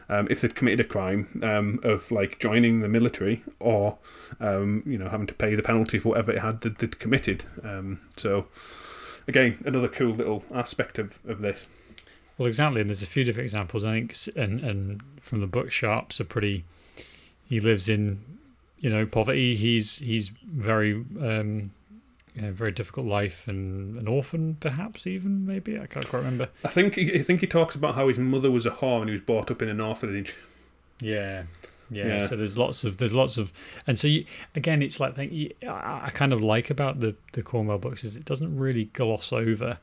Speaker 2: um, if they'd committed a crime um, of like joining the military or, um, you know, having to pay the penalty for whatever it had that they'd committed. Um, so, again, another cool little aspect of, of this.
Speaker 1: Well, exactly, and there's a few different examples. I think, and and from the book, Sharpe's a pretty. He lives in, you know, poverty. He's he's very, um, yeah, very difficult life, and an orphan, perhaps even maybe I can't quite remember.
Speaker 2: I think he, I think he talks about how his mother was a whore and he was brought up in an orphanage.
Speaker 1: Yeah. Yeah,
Speaker 2: Yeah.
Speaker 1: so there's lots of there's lots of and so you, again it's like think you, I, I kind of like about the the Cornwell books is it doesn't really gloss over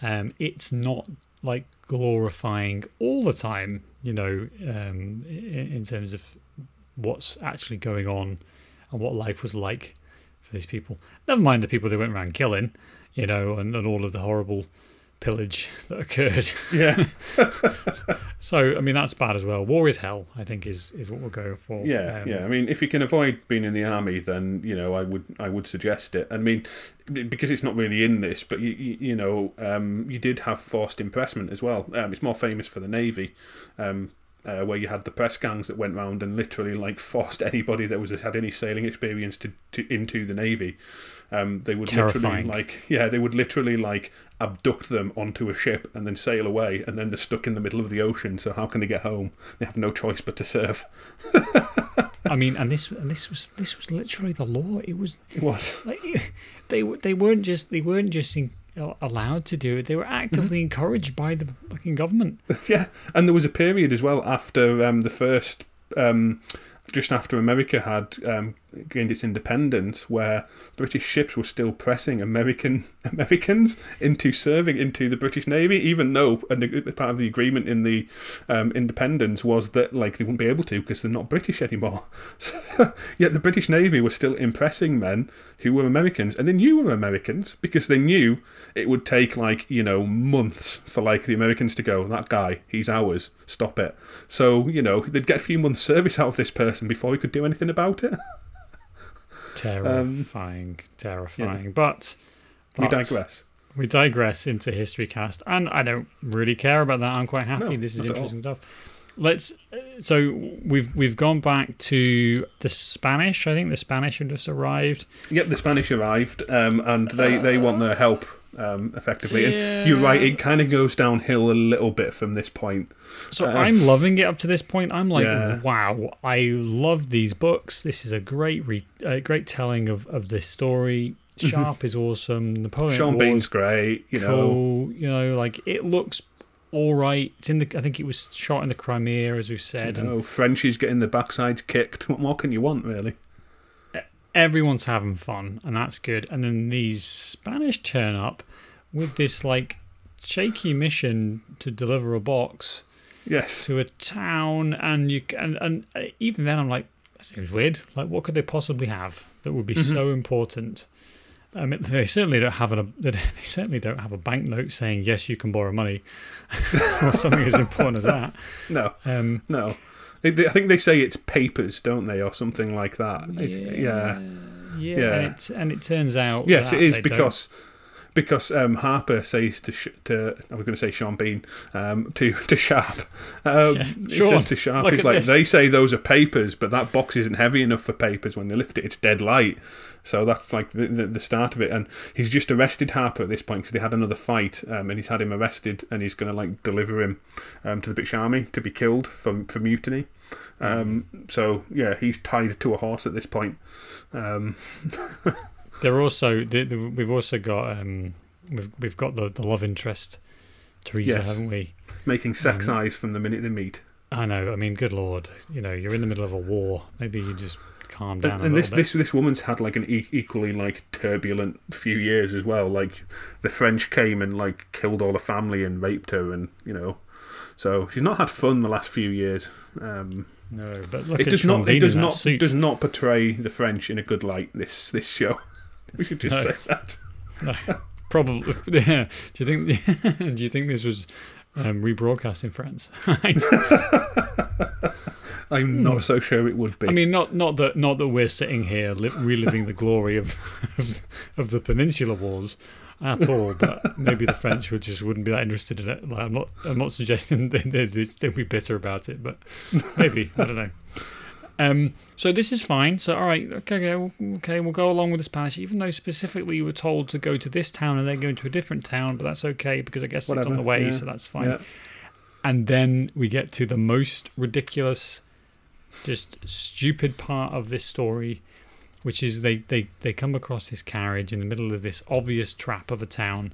Speaker 1: um it's not like glorifying all the time you know um in, in terms of what's actually going on and what life was like these people never mind the people they went around killing you know and, and all of the horrible pillage that occurred
Speaker 2: Yeah,
Speaker 1: so I mean that's bad as well. War is hell. I think is is what we're going for.
Speaker 2: yeah,
Speaker 1: Um,
Speaker 2: yeah. I mean, if you can avoid being in the army, then you know I would I would suggest it. I mean, because it's not really in this, but you you, you know um, you did have forced impressment as well. Um, it's more famous for the navy. Um, uh, where you had the press gangs that went round and literally like forced anybody that was had any sailing experience to, to into the navy. Um, they would
Speaker 1: Terrifying.
Speaker 2: literally like yeah, they would literally like abduct them onto a ship and then sail away, and then they're stuck in the middle of the ocean. So how can they get home? They have no choice but to serve.
Speaker 1: I mean, and this and this was this was literally the law. It was
Speaker 2: It was.
Speaker 1: like they they weren't just they weren't just in, allowed to do it. They were actively
Speaker 2: Mm-hmm.
Speaker 1: encouraged by the fucking government.
Speaker 2: Yeah, and there was a period as well after um, the first, um, just after America had um, gained its independence, where British ships were still pressing American Americans into serving into the British Navy, even though part of the agreement in the um, independence was that like they wouldn't be able to because they're not British anymore. So, yet the British Navy was still impressing men who were Americans, and they knew were Americans because they knew it would take like you know months for like the Americans to go that guy he's ours stop it so you know they'd get a few months service out of this person before he could do anything about it
Speaker 1: Terrifying, um, terrifying. Yeah. But,
Speaker 2: but, we digress.
Speaker 1: We digress into History Cast, and I don't really care about that. I'm quite happy. No, this is interesting stuff. Let's. So we've we've gone back to the Spanish. I think the Spanish have just arrived.
Speaker 2: Yep, the Spanish arrived, um, and they, they want their help um, effectively. Yeah. And you're right; it kind of goes downhill a little bit from this point.
Speaker 1: So uh, I'm loving it up to this point. I'm like, yeah. wow, I love these books. This is a great, re- a great telling of of this story. Mm-hmm. Is awesome. Napoleon
Speaker 2: Sean Bean's great. You
Speaker 1: cool, know, you know, like it looks all right. It's in the. I think it was shot in the Crimea, as we've said.
Speaker 2: No, Frenchie's getting the backsides kicked. What more can you want, really?
Speaker 1: Everyone's having fun, and that's good. And then these Spanish turn up with this like shaky mission to deliver a box.
Speaker 2: Yes.
Speaker 1: To a town, and you and and uh, even then, I'm like, that seems weird. Like, what could they possibly have that would be mm-hmm. so important? I mean, they certainly don't have a they certainly don't have a banknote saying yes, you can borrow money, or something as important as that.
Speaker 2: No, um, no. I think they say it's papers, don't they, or something like that. Yeah,
Speaker 1: yeah, yeah. yeah. And, it, and, it, turns out
Speaker 2: yes, it is because don't because um, Harper says to sh- to I was going to say Sean Bean um, to to Sharpe. Um, yeah, he says to Sharpe, he's like this. they say those are papers, but that box isn't heavy enough for papers. When they lift it, it's dead light. So that's like the, the, the start of it. And he's just arrested Harper at this point because they had another fight, um, and he's had him arrested, and he's going to like deliver him um, to the British Army to be killed for for mutiny. Um, so yeah, he's tied to a horse at this point.
Speaker 1: They're also they, they, we've also got um, we've we've got the, the love interest Teresa, yes. haven't we?
Speaker 2: Making sex um, eyes from the minute they meet.
Speaker 1: I know. I mean, good lord, you know, you're in the middle of a war. Maybe you just calm down. And,
Speaker 2: and this
Speaker 1: bit.
Speaker 2: this this woman's had like an e- equally like turbulent few years as well. Like the French came and like killed all the family and raped her, and you know, so she's not had fun the last few years. Um,
Speaker 1: no, but it
Speaker 2: does not. It does not. Does not portray the French in a good light. This this show. We should just no. say that. No.
Speaker 1: Probably. Yeah. Do you think? do you think this was um, rebroadcast in France?
Speaker 2: I'm not so sure it would be.
Speaker 1: I mean, not not that not that we're sitting here li- reliving the glory of, of, of the Peninsular Wars at all, but maybe the French would just wouldn't be that interested in it. Like, I'm not I'm not suggesting they'd, they'd be bitter about it, but maybe I don't know. Um, so this is fine. So all right, okay, okay, we'll go along with this Spanish, even though specifically you were told to go to this town and then go to a different town, but that's okay because I guess Whatever, it's on the way, yeah. so that's fine. Yeah. And then we get to the most ridiculous, just stupid part of this story, which is they, they, they come across this carriage in the middle of this obvious trap of a town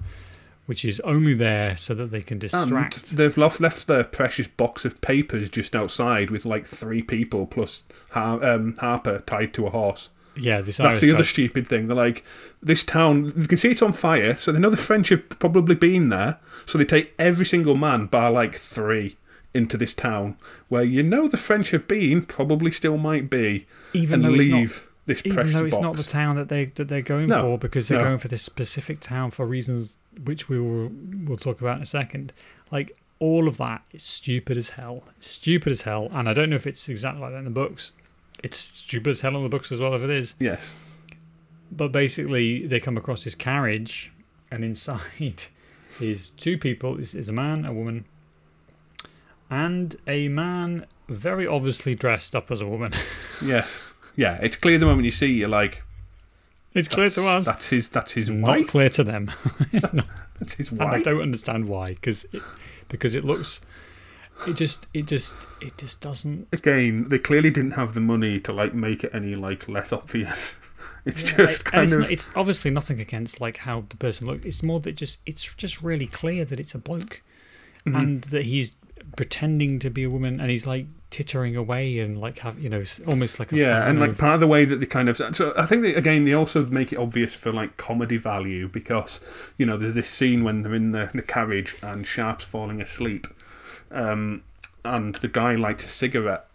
Speaker 1: which is only there so that they can distract.
Speaker 2: And they've left, left their precious box of papers just outside with like three people plus Har- um, Harper tied to a horse.
Speaker 1: Yeah, this
Speaker 2: that's the other stupid thing. They're like, this town, you can see it's on fire, so they know the French have probably been there, so they take every single man, bar like three, into this town where you know the French have been, probably still might be,
Speaker 1: even
Speaker 2: and
Speaker 1: leave.
Speaker 2: This
Speaker 1: even though it's
Speaker 2: box.
Speaker 1: not the town that they that they're going no, for because they're no. going for this specific town for reasons which we will we'll talk about in a second. Like all of that is stupid as hell. stupid as hell, and I don't know if it's exactly like that in the books. It's stupid as hell in the books as well, if it is.
Speaker 2: Yes.
Speaker 1: But basically, they come across this carriage, and inside is two people: is, is a man, a woman, and a man very obviously dressed up as a woman.
Speaker 2: yes. Yeah, it's clear the moment you see, you're like,
Speaker 1: it's clear to us.
Speaker 2: That's his. That's his.
Speaker 1: It's
Speaker 2: wife.
Speaker 1: not clear to them. it's not.
Speaker 2: that's his wife.
Speaker 1: I don't understand why, because it, because it looks. It just. It just. It just doesn't.
Speaker 2: Again, they clearly didn't have the money to like make it any like less obvious. It's yeah, just kind
Speaker 1: it's
Speaker 2: of.
Speaker 1: Not, it's obviously nothing against like how the person looks. It's more that just. It's just really clear that it's a bloke, mm-hmm. and that he's pretending to be a woman, and he's like tittering away and like have you know almost like
Speaker 2: yeah and like part of the way that they kind of so i think they, again they also make it obvious for like comedy value because you know there's this scene when they're in the, the carriage and Sharpe's falling asleep um, and the guy lights a cigarette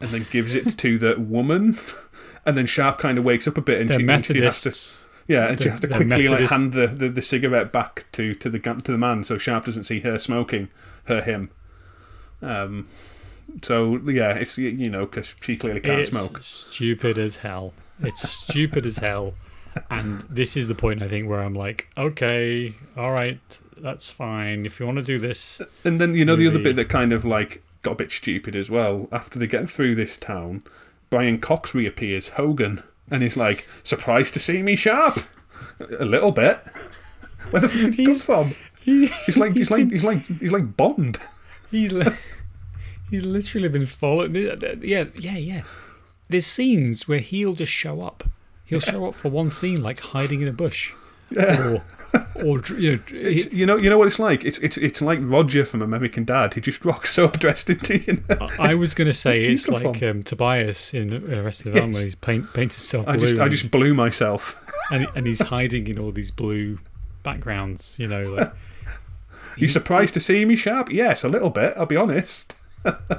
Speaker 2: and then gives it to the woman and then sharp kind of wakes up a bit and, she, and she, has to yeah, and she has to quickly like hand the, the, the, cigarette back to, to the to the man so Sharpe doesn't see her smoking her him. Um, so yeah, it's you know because she clearly can't
Speaker 1: it's
Speaker 2: smoke.
Speaker 1: Stupid as hell. It's stupid as hell. And this is the point I think where I'm like, okay, all right, that's fine. If you want to do this,
Speaker 2: And then you know the other bit that kind of like got a bit stupid as well. After they get through this town, Brian Cox reappears, Hogan, and he's like, "Surprised to see me Sharpe." A little bit. Where the fuck did he come
Speaker 1: He's-
Speaker 2: from?
Speaker 1: he,
Speaker 2: He's like he's like he's like he's like Bond.
Speaker 1: he's li- he's literally been followed. Yeah, yeah, yeah. There's scenes where he'll just show up. He'll show up for one scene, like hiding in a bush, or or you know, he-
Speaker 2: you know, you know what it's like. It's it's it's like Roger from American Dad. He just rocks up dressed in. You know?
Speaker 1: I was going to say it's
Speaker 2: he
Speaker 1: like um, Tobias in uh, Arrested Development.
Speaker 2: Yes.
Speaker 1: He's paint, paints himself
Speaker 2: I
Speaker 1: blue,
Speaker 2: just I just blew myself.
Speaker 1: and, and he's hiding in all these blue backgrounds. You know, like
Speaker 2: You surprised to see me Sharpe? Yes, a little bit. I'll be honest.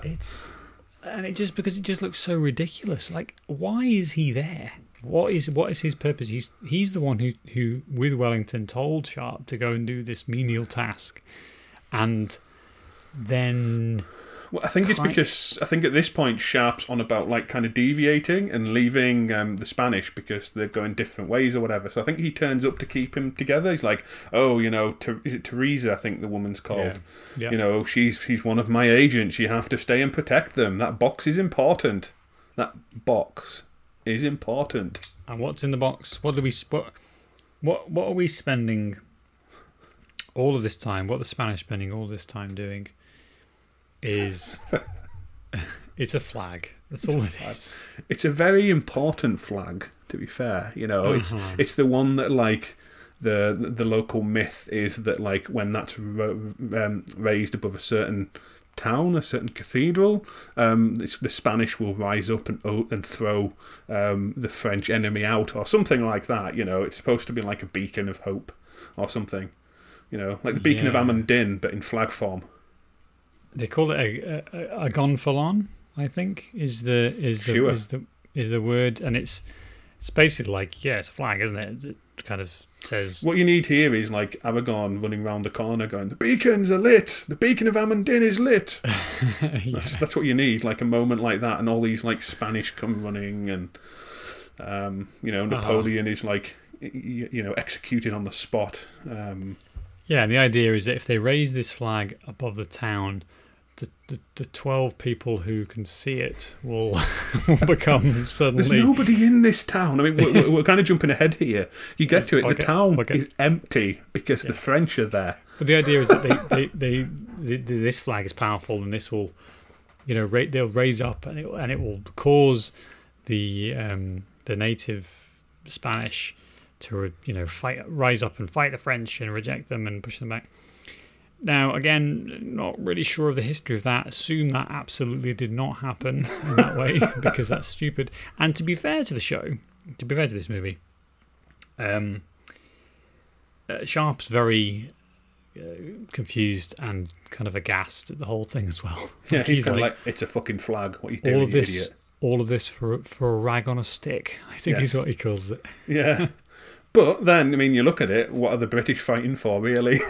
Speaker 1: It's and it just because it just looks so ridiculous. Like, why is he there? What is what is his purpose? He's he's the one who who with Wellington told Sharpe to go and do this menial task, and then
Speaker 2: Well, I think it's because I think at this point Sharpe's on about like kind of deviating and leaving um, the Spanish because they're going different ways or whatever. So I think he turns up to keep him together. He's like, oh, you know, Ter- is it Teresa? I think the woman's called.
Speaker 1: yeah,
Speaker 2: You know, she's she's one of my agents. You have to stay and protect them. That box is important. That box is important.
Speaker 1: And what's in the box? What do we what what what are we spending all of this time? What the Spanish spending all this time doing is it's a flag. That's all it is.
Speaker 2: It's a very important flag. To be fair, you know, it's
Speaker 1: Uh-huh.
Speaker 2: it's the one that like the the local myth is that like when that's ro- um, raised above a certain town, a certain cathedral, um, it's, the Spanish will rise up and and throw um, the French enemy out or something like that. You know, it's supposed to be like a beacon of hope or something. You know, like the beacon of
Speaker 1: Amon
Speaker 2: Dîn, but in flag form.
Speaker 1: They call it a, a, a gonfalon, I think, is the is the
Speaker 2: Sure.
Speaker 1: is the is the word, and it's it's basically like yeah, it's a flag, isn't it? It kind of says
Speaker 2: What you need here is like Aragorn running round the corner going, The beacons are lit! The beacon of Amon Dîn is lit!
Speaker 1: yeah.
Speaker 2: That's, that's what you need, like a moment like that, and all these like Spanish come running, and um, you know
Speaker 1: Uh-huh.
Speaker 2: Napoleon is like y- you know executed on the spot. Um,
Speaker 1: Yeah, and the idea is that if they raise this flag above the town, the, the, the 12 people who can see it will, will become suddenly.
Speaker 2: there's nobody in this town. I mean, we're, we're- kind of jumping ahead here. You get to it,
Speaker 1: Okay,
Speaker 2: the town
Speaker 1: okay.
Speaker 2: is empty because the French are there.
Speaker 1: But the idea is that they, they, they, they, this flag is powerful and this will, you know, ra- they'll raise up and it, and it will cause the, um, the native Spanish to, you know, fight, rise up and fight the French and reject them and push them back. Now, again, not really sure of the history of that. Assume that absolutely did not happen in that way because that's stupid. And to be fair to the show, to be fair to this movie, um, uh, Sharpe's very uh, confused and kind of aghast at the whole thing as well.
Speaker 2: Yeah,
Speaker 1: Like,
Speaker 2: he's,
Speaker 1: he's
Speaker 2: kind of
Speaker 1: like,
Speaker 2: like, it's a fucking flag. What are you doing,
Speaker 1: all of
Speaker 2: you
Speaker 1: this,
Speaker 2: idiot?
Speaker 1: all of this for for a rag on a stick. I think
Speaker 2: Yes.
Speaker 1: is what he calls it.
Speaker 2: Yeah. But then, I mean, you look at it, what are the British fighting for, really?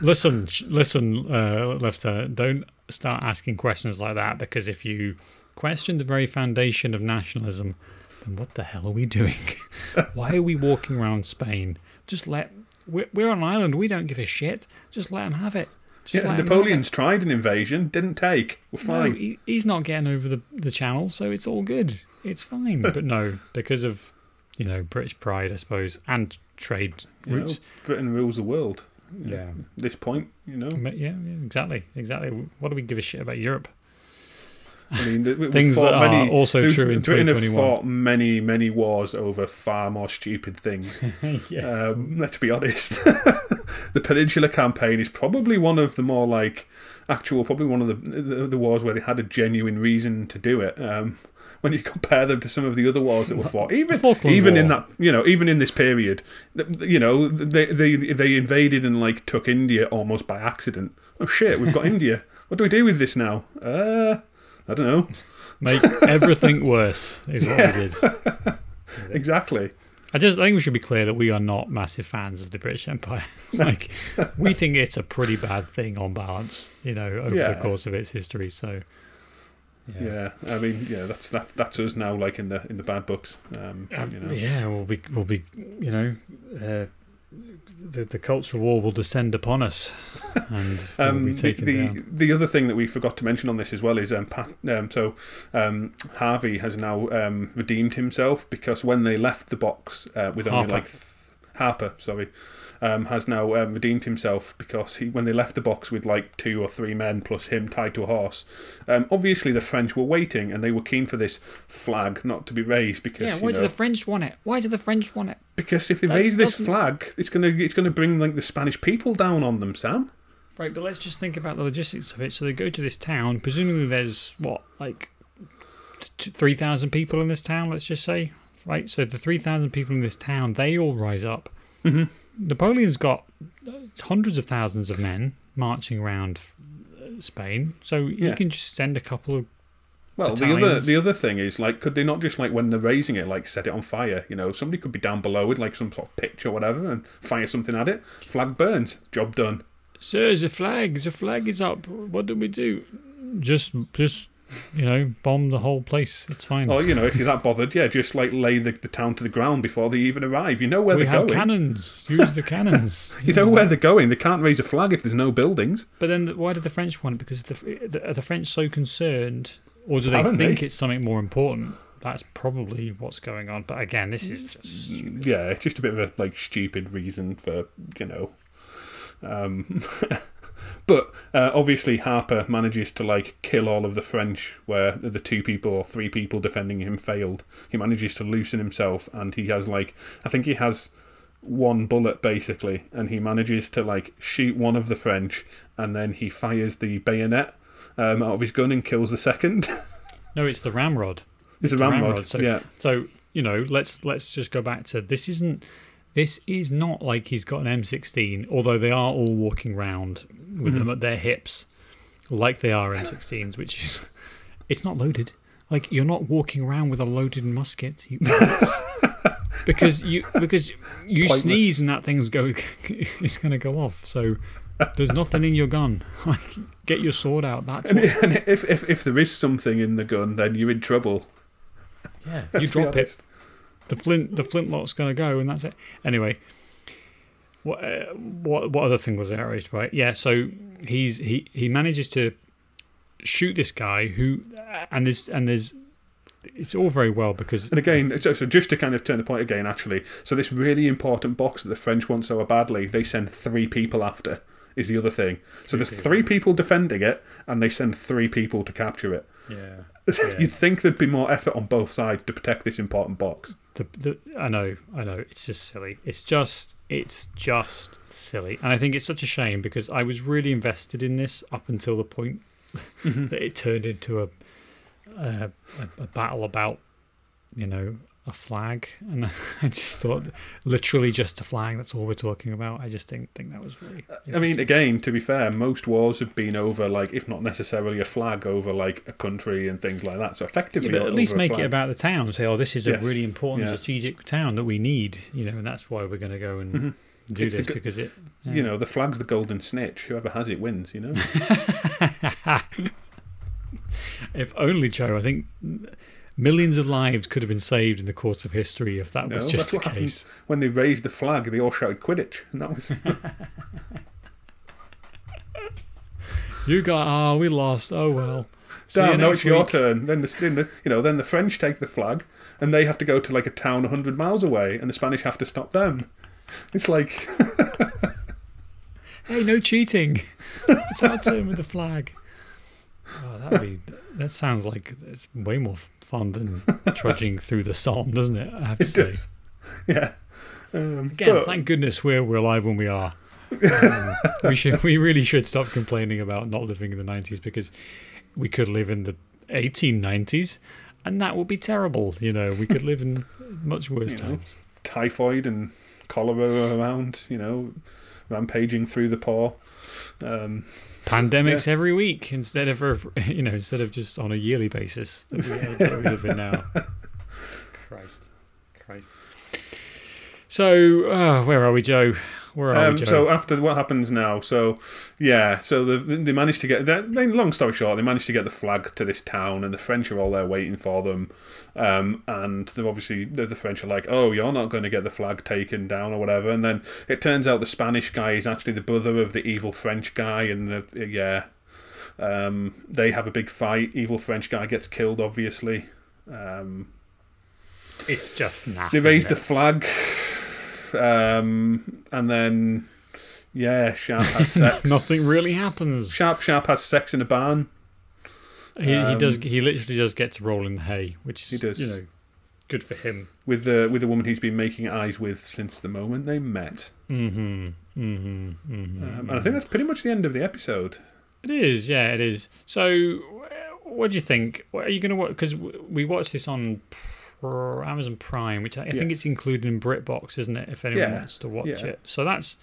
Speaker 1: Listen, listen, uh, Lieutenant, don't start asking questions like that because if you question the very foundation of nationalism, then what the hell are we doing? Why are we walking around Spain? Just let we're, we're on an island. We don't give a shit. Just let them have it. Just
Speaker 2: yeah,
Speaker 1: let 'em have
Speaker 2: Napoleon's tried an invasion, didn't take. We're
Speaker 1: it. No,
Speaker 2: fine.
Speaker 1: he, he's not getting over the the channel, so it's all good. It's fine. but no, because of you know British pride, I suppose, and trade
Speaker 2: You know,
Speaker 1: routes.
Speaker 2: Britain rules the world.
Speaker 1: Yeah.
Speaker 2: This point, you know.
Speaker 1: Yeah, yeah, exactly, exactly. What do we give a shit about Europe?
Speaker 2: I mean,
Speaker 1: Things that are
Speaker 2: many,
Speaker 1: also
Speaker 2: we've-
Speaker 1: true in
Speaker 2: Britain have fought many, many wars over far more stupid things.
Speaker 1: yeah.
Speaker 2: Um, let's be honest. the Peninsula Campaign is probably one of the more like actual, probably one of the the, the wars where they had a genuine reason to do it. Um, when you compare them to some of the other wars that were fought, even even in that you know even in this period, you know they they they invaded and like took India almost by accident. Oh shit, we've got India. What do we do with this now? Uh, I don't know.
Speaker 1: Make everything worse is what we did.
Speaker 2: Exactly.
Speaker 1: I just I think we should be clear that we are not massive fans of the British Empire. like we think it's a pretty bad thing on balance, you know, over
Speaker 2: Yeah.
Speaker 1: the course of its history. So
Speaker 2: Yeah. I mean, yeah, that's that. That's us now, like in the in the bad books. Um,
Speaker 1: Um,
Speaker 2: you know.
Speaker 1: yeah, we'll be we'll be you know uh, the the cultural war will descend upon us and we'll
Speaker 2: Um,
Speaker 1: be
Speaker 2: the,
Speaker 1: taken
Speaker 2: the,
Speaker 1: down.
Speaker 2: the other thing that we forgot to mention on this as well is um, Pat, um so um, Harvey has now um, redeemed himself because when they left the box uh, with only
Speaker 1: Harper.
Speaker 2: like th- Harper, sorry, um, has now um, redeemed himself because he when they left the box with like two or three men plus him tied to a horse. Um, obviously, the French were waiting and they were keen for this flag not to be raised because
Speaker 1: Yeah,
Speaker 2: you
Speaker 1: why do the French want it? Why do the French want it?
Speaker 2: because if they
Speaker 1: that
Speaker 2: raise this
Speaker 1: doesn't-
Speaker 2: flag, it's gonna it's gonna bring like the Spanish people down on them, Sam.
Speaker 1: Right, but let's just think about the logistics of it. So they go to this town. Presumably, there's what like three thousand people in this town. Let's just say, right. So the three thousand people in this town, they all rise up.
Speaker 2: Mhm.
Speaker 1: Napoleon's got hundreds of thousands of men marching around uh, Spain, so
Speaker 2: Yeah.
Speaker 1: you can just send a couple of.
Speaker 2: Well, the other the other thing is like, could they not just like when they're raising it, like set it on fire? You know, somebody could be down below with like some sort of pitch or whatever and fire something at it. Flag burns, job done.
Speaker 1: Sir, the flag, the flag is up. What do we do? Just, just, you know, bomb the whole place. It's fine.
Speaker 2: Or you know, if you're that bothered, yeah, just like lay the, the town to the ground before they even arrive. You know where
Speaker 1: we
Speaker 2: they're
Speaker 1: have
Speaker 2: going.
Speaker 1: cannons. Use the cannons.
Speaker 2: You know where they're going. They can't raise a flag if there's no buildings.
Speaker 1: But then, why did the French want it? Because the, the, are the French so concerned, or do they
Speaker 2: Apparently.
Speaker 1: think it's something more important? That's probably what's going on. But again, this is just
Speaker 2: Yeah, it's just a bit of a like stupid reason for you know. Um, but uh, obviously Harper manages to like kill all of the French, where the two people or three people defending him failed. He manages to loosen himself, and he has like I think he has one bullet basically, and he manages to like shoot one of the French, and then he fires the bayonet um, out of his gun and kills the second.
Speaker 1: no. It's the ramrod.
Speaker 2: it's a ramrod.
Speaker 1: ramrod, so-
Speaker 2: yeah,
Speaker 1: So you know, let's let's just go back to this. Isn't this is not like he's got an M16? Although they are all walking around with mm-hmm. them at their hips, like they are M16s, which is it's not loaded. Like you're not walking around with a loaded musket, you because you because you
Speaker 2: Pointless.
Speaker 1: sneeze and that thing's go it's going to go off. So there's nothing in your gun. Like get your sword out. That's
Speaker 2: and,
Speaker 1: what,
Speaker 2: and if, if if there is something in the gun, then you're in trouble.
Speaker 1: yeah. You drop it. The flint the flintlock's going to go and that's it anyway what uh, what what other thing was outraged by it? yeah so he's he he manages to shoot this guy who and there's and there's it's all very well because
Speaker 2: And again, so just to kind of turn the point again, actually, so this really important box that the French want so badly, they send three people after, is the other thing. So there's three people defending it, and they send three people to capture it.
Speaker 1: yeah
Speaker 2: You'd think there'd be more effort on both sides to protect this important box.
Speaker 1: the, the, I know I know it's just silly. It's just it's just silly. And I think it's such a shame because I was really invested in this up until the point mm-hmm. that it turned into a a a battle about you know a flag and I just thought literally just a flag that's all we're talking about I just didn't think that was very
Speaker 2: I mean, again, to be fair, most wars have been over, like, if not necessarily a flag, over, like, a country and things like that. So effectively,
Speaker 1: yeah, at least make it about the town say oh this is
Speaker 2: Yes,
Speaker 1: a really important
Speaker 2: yeah.
Speaker 1: strategic town that we need you know and that's why we're going to go and
Speaker 2: Mhm.
Speaker 1: do
Speaker 2: It's
Speaker 1: this because it yeah.
Speaker 2: You know, the flag's the golden snitch. Whoever has it wins, you know?
Speaker 1: If only, Joe. I think millions of lives could have been saved in the course of history if that was just the case.
Speaker 2: when they raised the flag, they all shouted Quidditch. And that was.
Speaker 1: You got, oh, we lost. Oh well.
Speaker 2: Damn, now it's your turn. Then the, then the you know then the French take the flag, and they have to go to like a town hundred miles away, and the Spanish have to stop them. It's like
Speaker 1: Hey, no cheating. it's our turn with the flag. Oh, that'd be. That sounds like it's way more fun than trudging through the Somme, doesn't it? I have to
Speaker 2: it
Speaker 1: say.
Speaker 2: does. Yeah. Um,
Speaker 1: Again,
Speaker 2: but-
Speaker 1: thank goodness we're we're alive when we are. Um, we should we really should stop complaining about not living in the nineties because we could live in the eighteen nineties and that would be terrible. You know, we could live in much worse
Speaker 2: You know.
Speaker 1: times.
Speaker 2: typhoid and cholera around, you know, rampaging through the poor. Um,
Speaker 1: Pandemics every week instead of you know instead of just on a yearly basis that we live in now. Christ, Christ. So uh, where are we, Joe? Where are
Speaker 2: Um,
Speaker 1: we,
Speaker 2: so after what happens now? So yeah, so the, they managed to get. That, long story short, they managed to get the flag to this town, and the French are all there waiting for them. Um, and they're obviously the, the French are like, "Oh, you're not going to get the flag taken down or whatever." And then it turns out the Spanish guy is actually the brother of the evil French guy, and the, yeah, um, they have a big fight. Evil French guy gets killed, obviously. Um,
Speaker 1: it's just naff,
Speaker 2: they raise the flag, um, and then yeah, Sharpe has sex.
Speaker 1: Nothing really happens.
Speaker 2: Sharpe Sharpe has sex in a barn.
Speaker 1: He, he
Speaker 2: Um,
Speaker 1: does. He literally does get to roll in the hay, which is
Speaker 2: He does.
Speaker 1: you know good for him.
Speaker 2: with the with the woman he's been making eyes with since the moment they met.
Speaker 1: Mm-hmm. Mm-hmm. mm-hmm
Speaker 2: Um, and I think that's pretty much the end of the episode.
Speaker 1: It is, yeah, it is. So, what do you think? Are you going to watch? Because we watched this on Amazon Prime, which I, I think it's included in BritBox, isn't it? If anyone
Speaker 2: Yeah,
Speaker 1: wants to watch
Speaker 2: yeah.
Speaker 1: it, so that's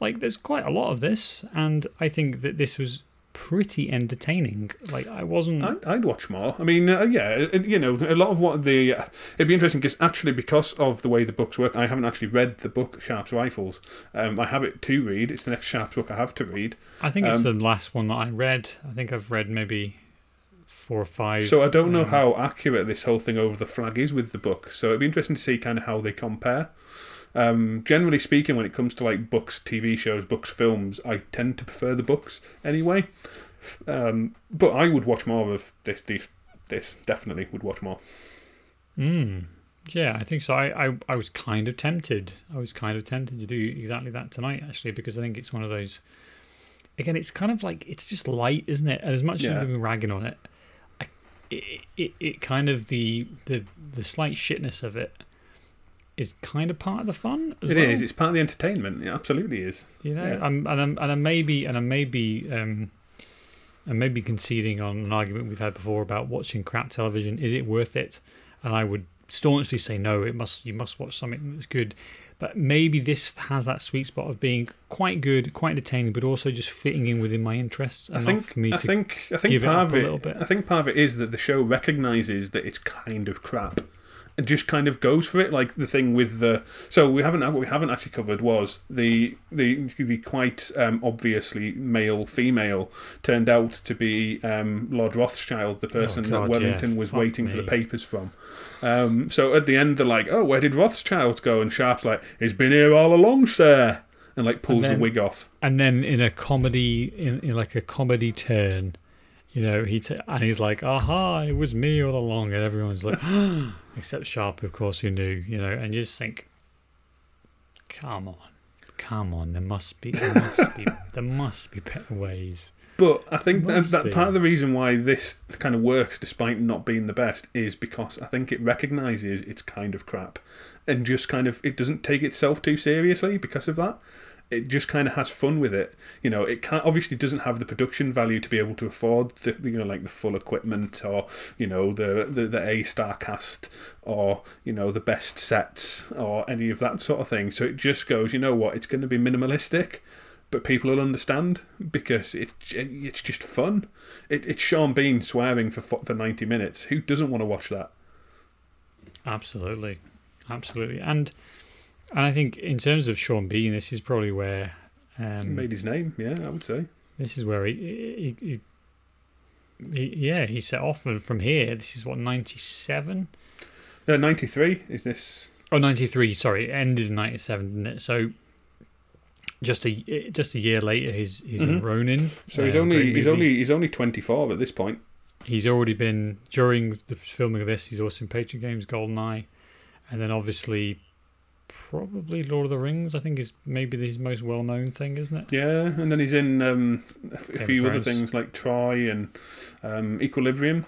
Speaker 1: like there's quite a lot of this, and I think that this was pretty entertaining. Like I wasn't.
Speaker 2: I'd, I'd watch more. I mean, uh, yeah, it, you know, a lot of what the uh, it'd be interesting because actually because of the way the books work, I haven't actually read the book Sharpe's Rifles. Um, I have it to read. It's the next Sharpe's book I have to read.
Speaker 1: I think it's
Speaker 2: um,
Speaker 1: the last one that I read. I think I've read maybe four or five.
Speaker 2: So I don't know
Speaker 1: um,
Speaker 2: how accurate this whole thing over the flag is with the book. So it'd be interesting to see kind of how they compare. Um, generally speaking, when it comes to like books, TV shows, books, films, I tend to prefer the books anyway. Um, but I would watch more of this. This, this definitely would watch more.
Speaker 1: Mm. Yeah, I think so. I, I, I was kind of tempted. I was kind of tempted to do exactly that tonight, actually, because I think it's one of those. Again, it's kind of like it's just light, isn't it? And as much
Speaker 2: Yeah.
Speaker 1: as we've been ragging on it, it, it it kind of the the the slight shitness of it is kind of part of the fun. As
Speaker 2: It
Speaker 1: well.
Speaker 2: is. It's part of the entertainment. It absolutely is.
Speaker 1: You know,
Speaker 2: Yeah.
Speaker 1: I'm, and I'm and I may be and I may be um, I may be conceding on an argument we've had before about watching crap television. Is it worth it? And I would staunchly say no. It must you must watch something that's good. But maybe this has that sweet spot of being quite good, quite entertaining, but also just fitting in within my interests.
Speaker 2: I think.
Speaker 1: for me
Speaker 2: I
Speaker 1: to
Speaker 2: think. I think
Speaker 1: give it up
Speaker 2: of
Speaker 1: a
Speaker 2: it.
Speaker 1: little bit.
Speaker 2: I think part of it is that the show recognizes that it's kind of crap, and just kind of goes for it. Like the thing with the. So we haven't. What we haven't actually covered was the the the quite um, obviously male female turned out to be um, Lord Rothschild, the person
Speaker 1: Oh, God,
Speaker 2: that Wellington
Speaker 1: yeah.
Speaker 2: was
Speaker 1: Fuck
Speaker 2: waiting for the papers from. Um, so at the end, they're like, "Oh, where did Rothschild go?" And Sharpe's like, "He's been here all along, sir," and like pulls
Speaker 1: then-
Speaker 2: the wig off.
Speaker 1: and then in a comedy in, in like a comedy turn you know he t- and he's like aha it was me all along and everyone's like except Sharpe of course who knew you know and you just think come on come on there must be there must be there must be better ways
Speaker 2: But I think that, that part of the reason why this kind of works, despite not being the best, is because I think it recognises it's kind of crap, and just kind of it doesn't take itself too seriously because of that. It just kind of has fun with it. You know, it can't obviously doesn't have the production value to be able to afford the you know like the full equipment or you know the the, the A star cast or you know the best sets or any of that sort of thing. So it just goes, you know what, it's going to be minimalistic but people will understand because it it's just fun. It, it's Sean Bean swearing for for ninety minutes. Who doesn't want to watch that?
Speaker 1: absolutely absolutely and and i think in terms of sean bean this is probably where
Speaker 2: He
Speaker 1: um,
Speaker 2: made his name, yeah, I would say.
Speaker 1: This is where he, he, he, he yeah, he set off and from here. This is what 97?
Speaker 2: Uh, ninety three is this?
Speaker 1: Oh, 93, sorry. It ended in 97, didn't it? So just a just a year later, he's he's in
Speaker 2: Mhm.
Speaker 1: Ronin.
Speaker 2: So he's
Speaker 1: um,
Speaker 2: only he's only he's only twenty four at this point.
Speaker 1: He's already been during the filming of this. He's also in Patriot Games, GoldenEye, and then obviously probably Lord of the Rings. I think is maybe his most well known thing, isn't it?
Speaker 2: Yeah, and then he's in um, a, f- a
Speaker 1: Game of
Speaker 2: few other things like Troy and um, Equilibrium.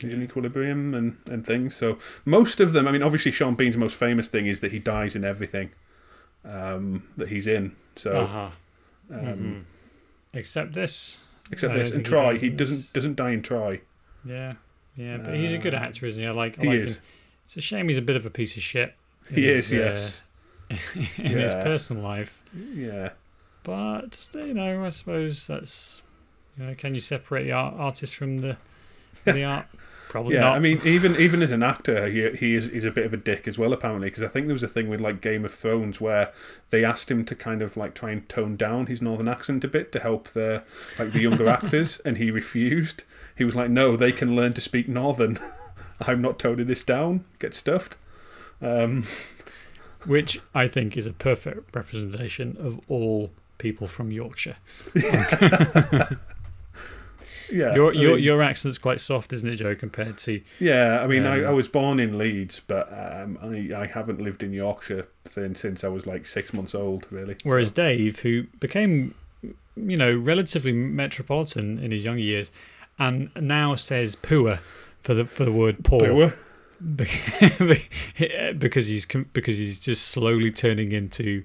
Speaker 2: He's in Equilibrium and, and things. So most of them, I mean, obviously Sean Bean's most famous thing is that he dies in everything um, that he's in. So
Speaker 1: Uh-huh.
Speaker 2: um,
Speaker 1: Mhm. Except this.
Speaker 2: except
Speaker 1: I
Speaker 2: this and
Speaker 1: Troy. he does
Speaker 2: he doesn't doesn't die in Troy.
Speaker 1: Yeah, yeah, but he's a good
Speaker 2: Uh,
Speaker 1: actor, isn't he? I like. I
Speaker 2: he
Speaker 1: like
Speaker 2: is.
Speaker 1: him. It's a shame he's a bit of a piece of shit.
Speaker 2: He is, yes.
Speaker 1: uh, in his personal life,
Speaker 2: Yeah.
Speaker 1: but you know, I suppose that's you know, can you separate the art, artist from the the art Probably
Speaker 2: yeah,
Speaker 1: not.
Speaker 2: I mean, even even as an actor, he he is he's a bit of a dick as well, apparently. Because I think there was a thing with like Game of Thrones where they asked him to kind of like try and tone down his northern accent a bit to help the like the younger actors, and he refused. He was like, "No, they can learn to speak northern. I'm not toning this down. Get stuffed." Um,
Speaker 1: Which I think is a perfect representation of all people from Yorkshire.
Speaker 2: yeah,
Speaker 1: Your
Speaker 2: I mean-
Speaker 1: your accent's quite soft, isn't it, Joe? Compared to
Speaker 2: Yeah, I mean, I,
Speaker 1: Um,
Speaker 2: I was born in Leeds, but um, I, I haven't lived in Yorkshire since, since I was like six months old, really.
Speaker 1: whereas
Speaker 2: So-
Speaker 1: Dave, who became you know relatively metropolitan in his younger years, and now says "poor" for the for the word "poor."
Speaker 2: Poor.
Speaker 1: because he's because he's just slowly turning into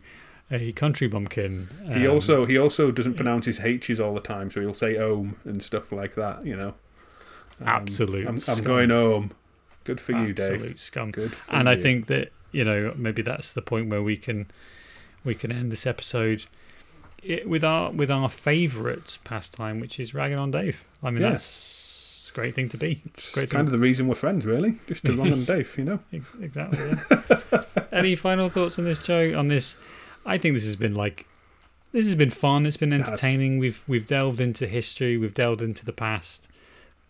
Speaker 1: a country bumpkin.
Speaker 2: he
Speaker 1: Um,
Speaker 2: also he also doesn't pronounce his H's all the time, so he'll say "ohm" and stuff like that. You know, Um,
Speaker 1: Absolute
Speaker 2: I'm, I'm going home. Good for you,
Speaker 1: absolute
Speaker 2: Dave.
Speaker 1: scum.
Speaker 2: Good.
Speaker 1: And I think that you know maybe that's the point where we can we can end this episode i with our with our favourite pastime, which is ragging on Dave. I mean
Speaker 2: Yeah.
Speaker 1: that's great thing to be.
Speaker 2: it's
Speaker 1: great
Speaker 2: kind of the reason we're friends, really. Just to run on Dave, you know.
Speaker 1: Exactly. yeah. Any final thoughts on this, Joe? On this, I think this has been like this has been fun. It's been
Speaker 2: It
Speaker 1: entertaining. We've we've delved into history. We've delved into the past.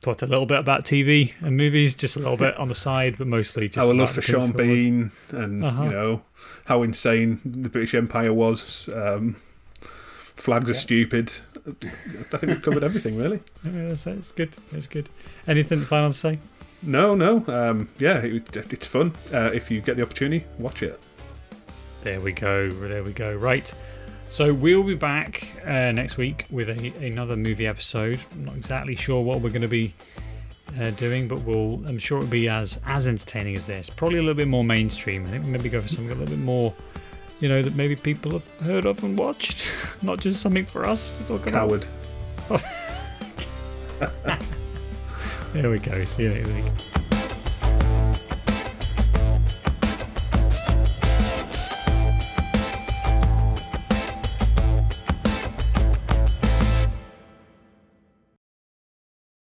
Speaker 1: Talked a little bit about TV and movies, just a little bit on the side, but mostly just
Speaker 2: Our love for Sean. Bean and
Speaker 1: Uh-huh.
Speaker 2: you know how insane the British Empire was. Um, flags are stupid. I think we've covered everything, really.
Speaker 1: Yeah, that's, that's good. That's good. Anything final to say?
Speaker 2: No, no. Um, yeah, it, it's fun. Uh, if you get the opportunity, watch it.
Speaker 1: There we go. There we go. Right. So we'll be back uh, next week with a, another movie episode. I'm not exactly sure what we're going to be uh, doing, but we'll. I'm sure it'll be as as entertaining as this. Probably a little bit more mainstream. I think maybe go for something a little bit more, you know, that maybe people have heard of and watched, not just something for us to talk about.
Speaker 2: Coward.
Speaker 1: There we go. See you next week.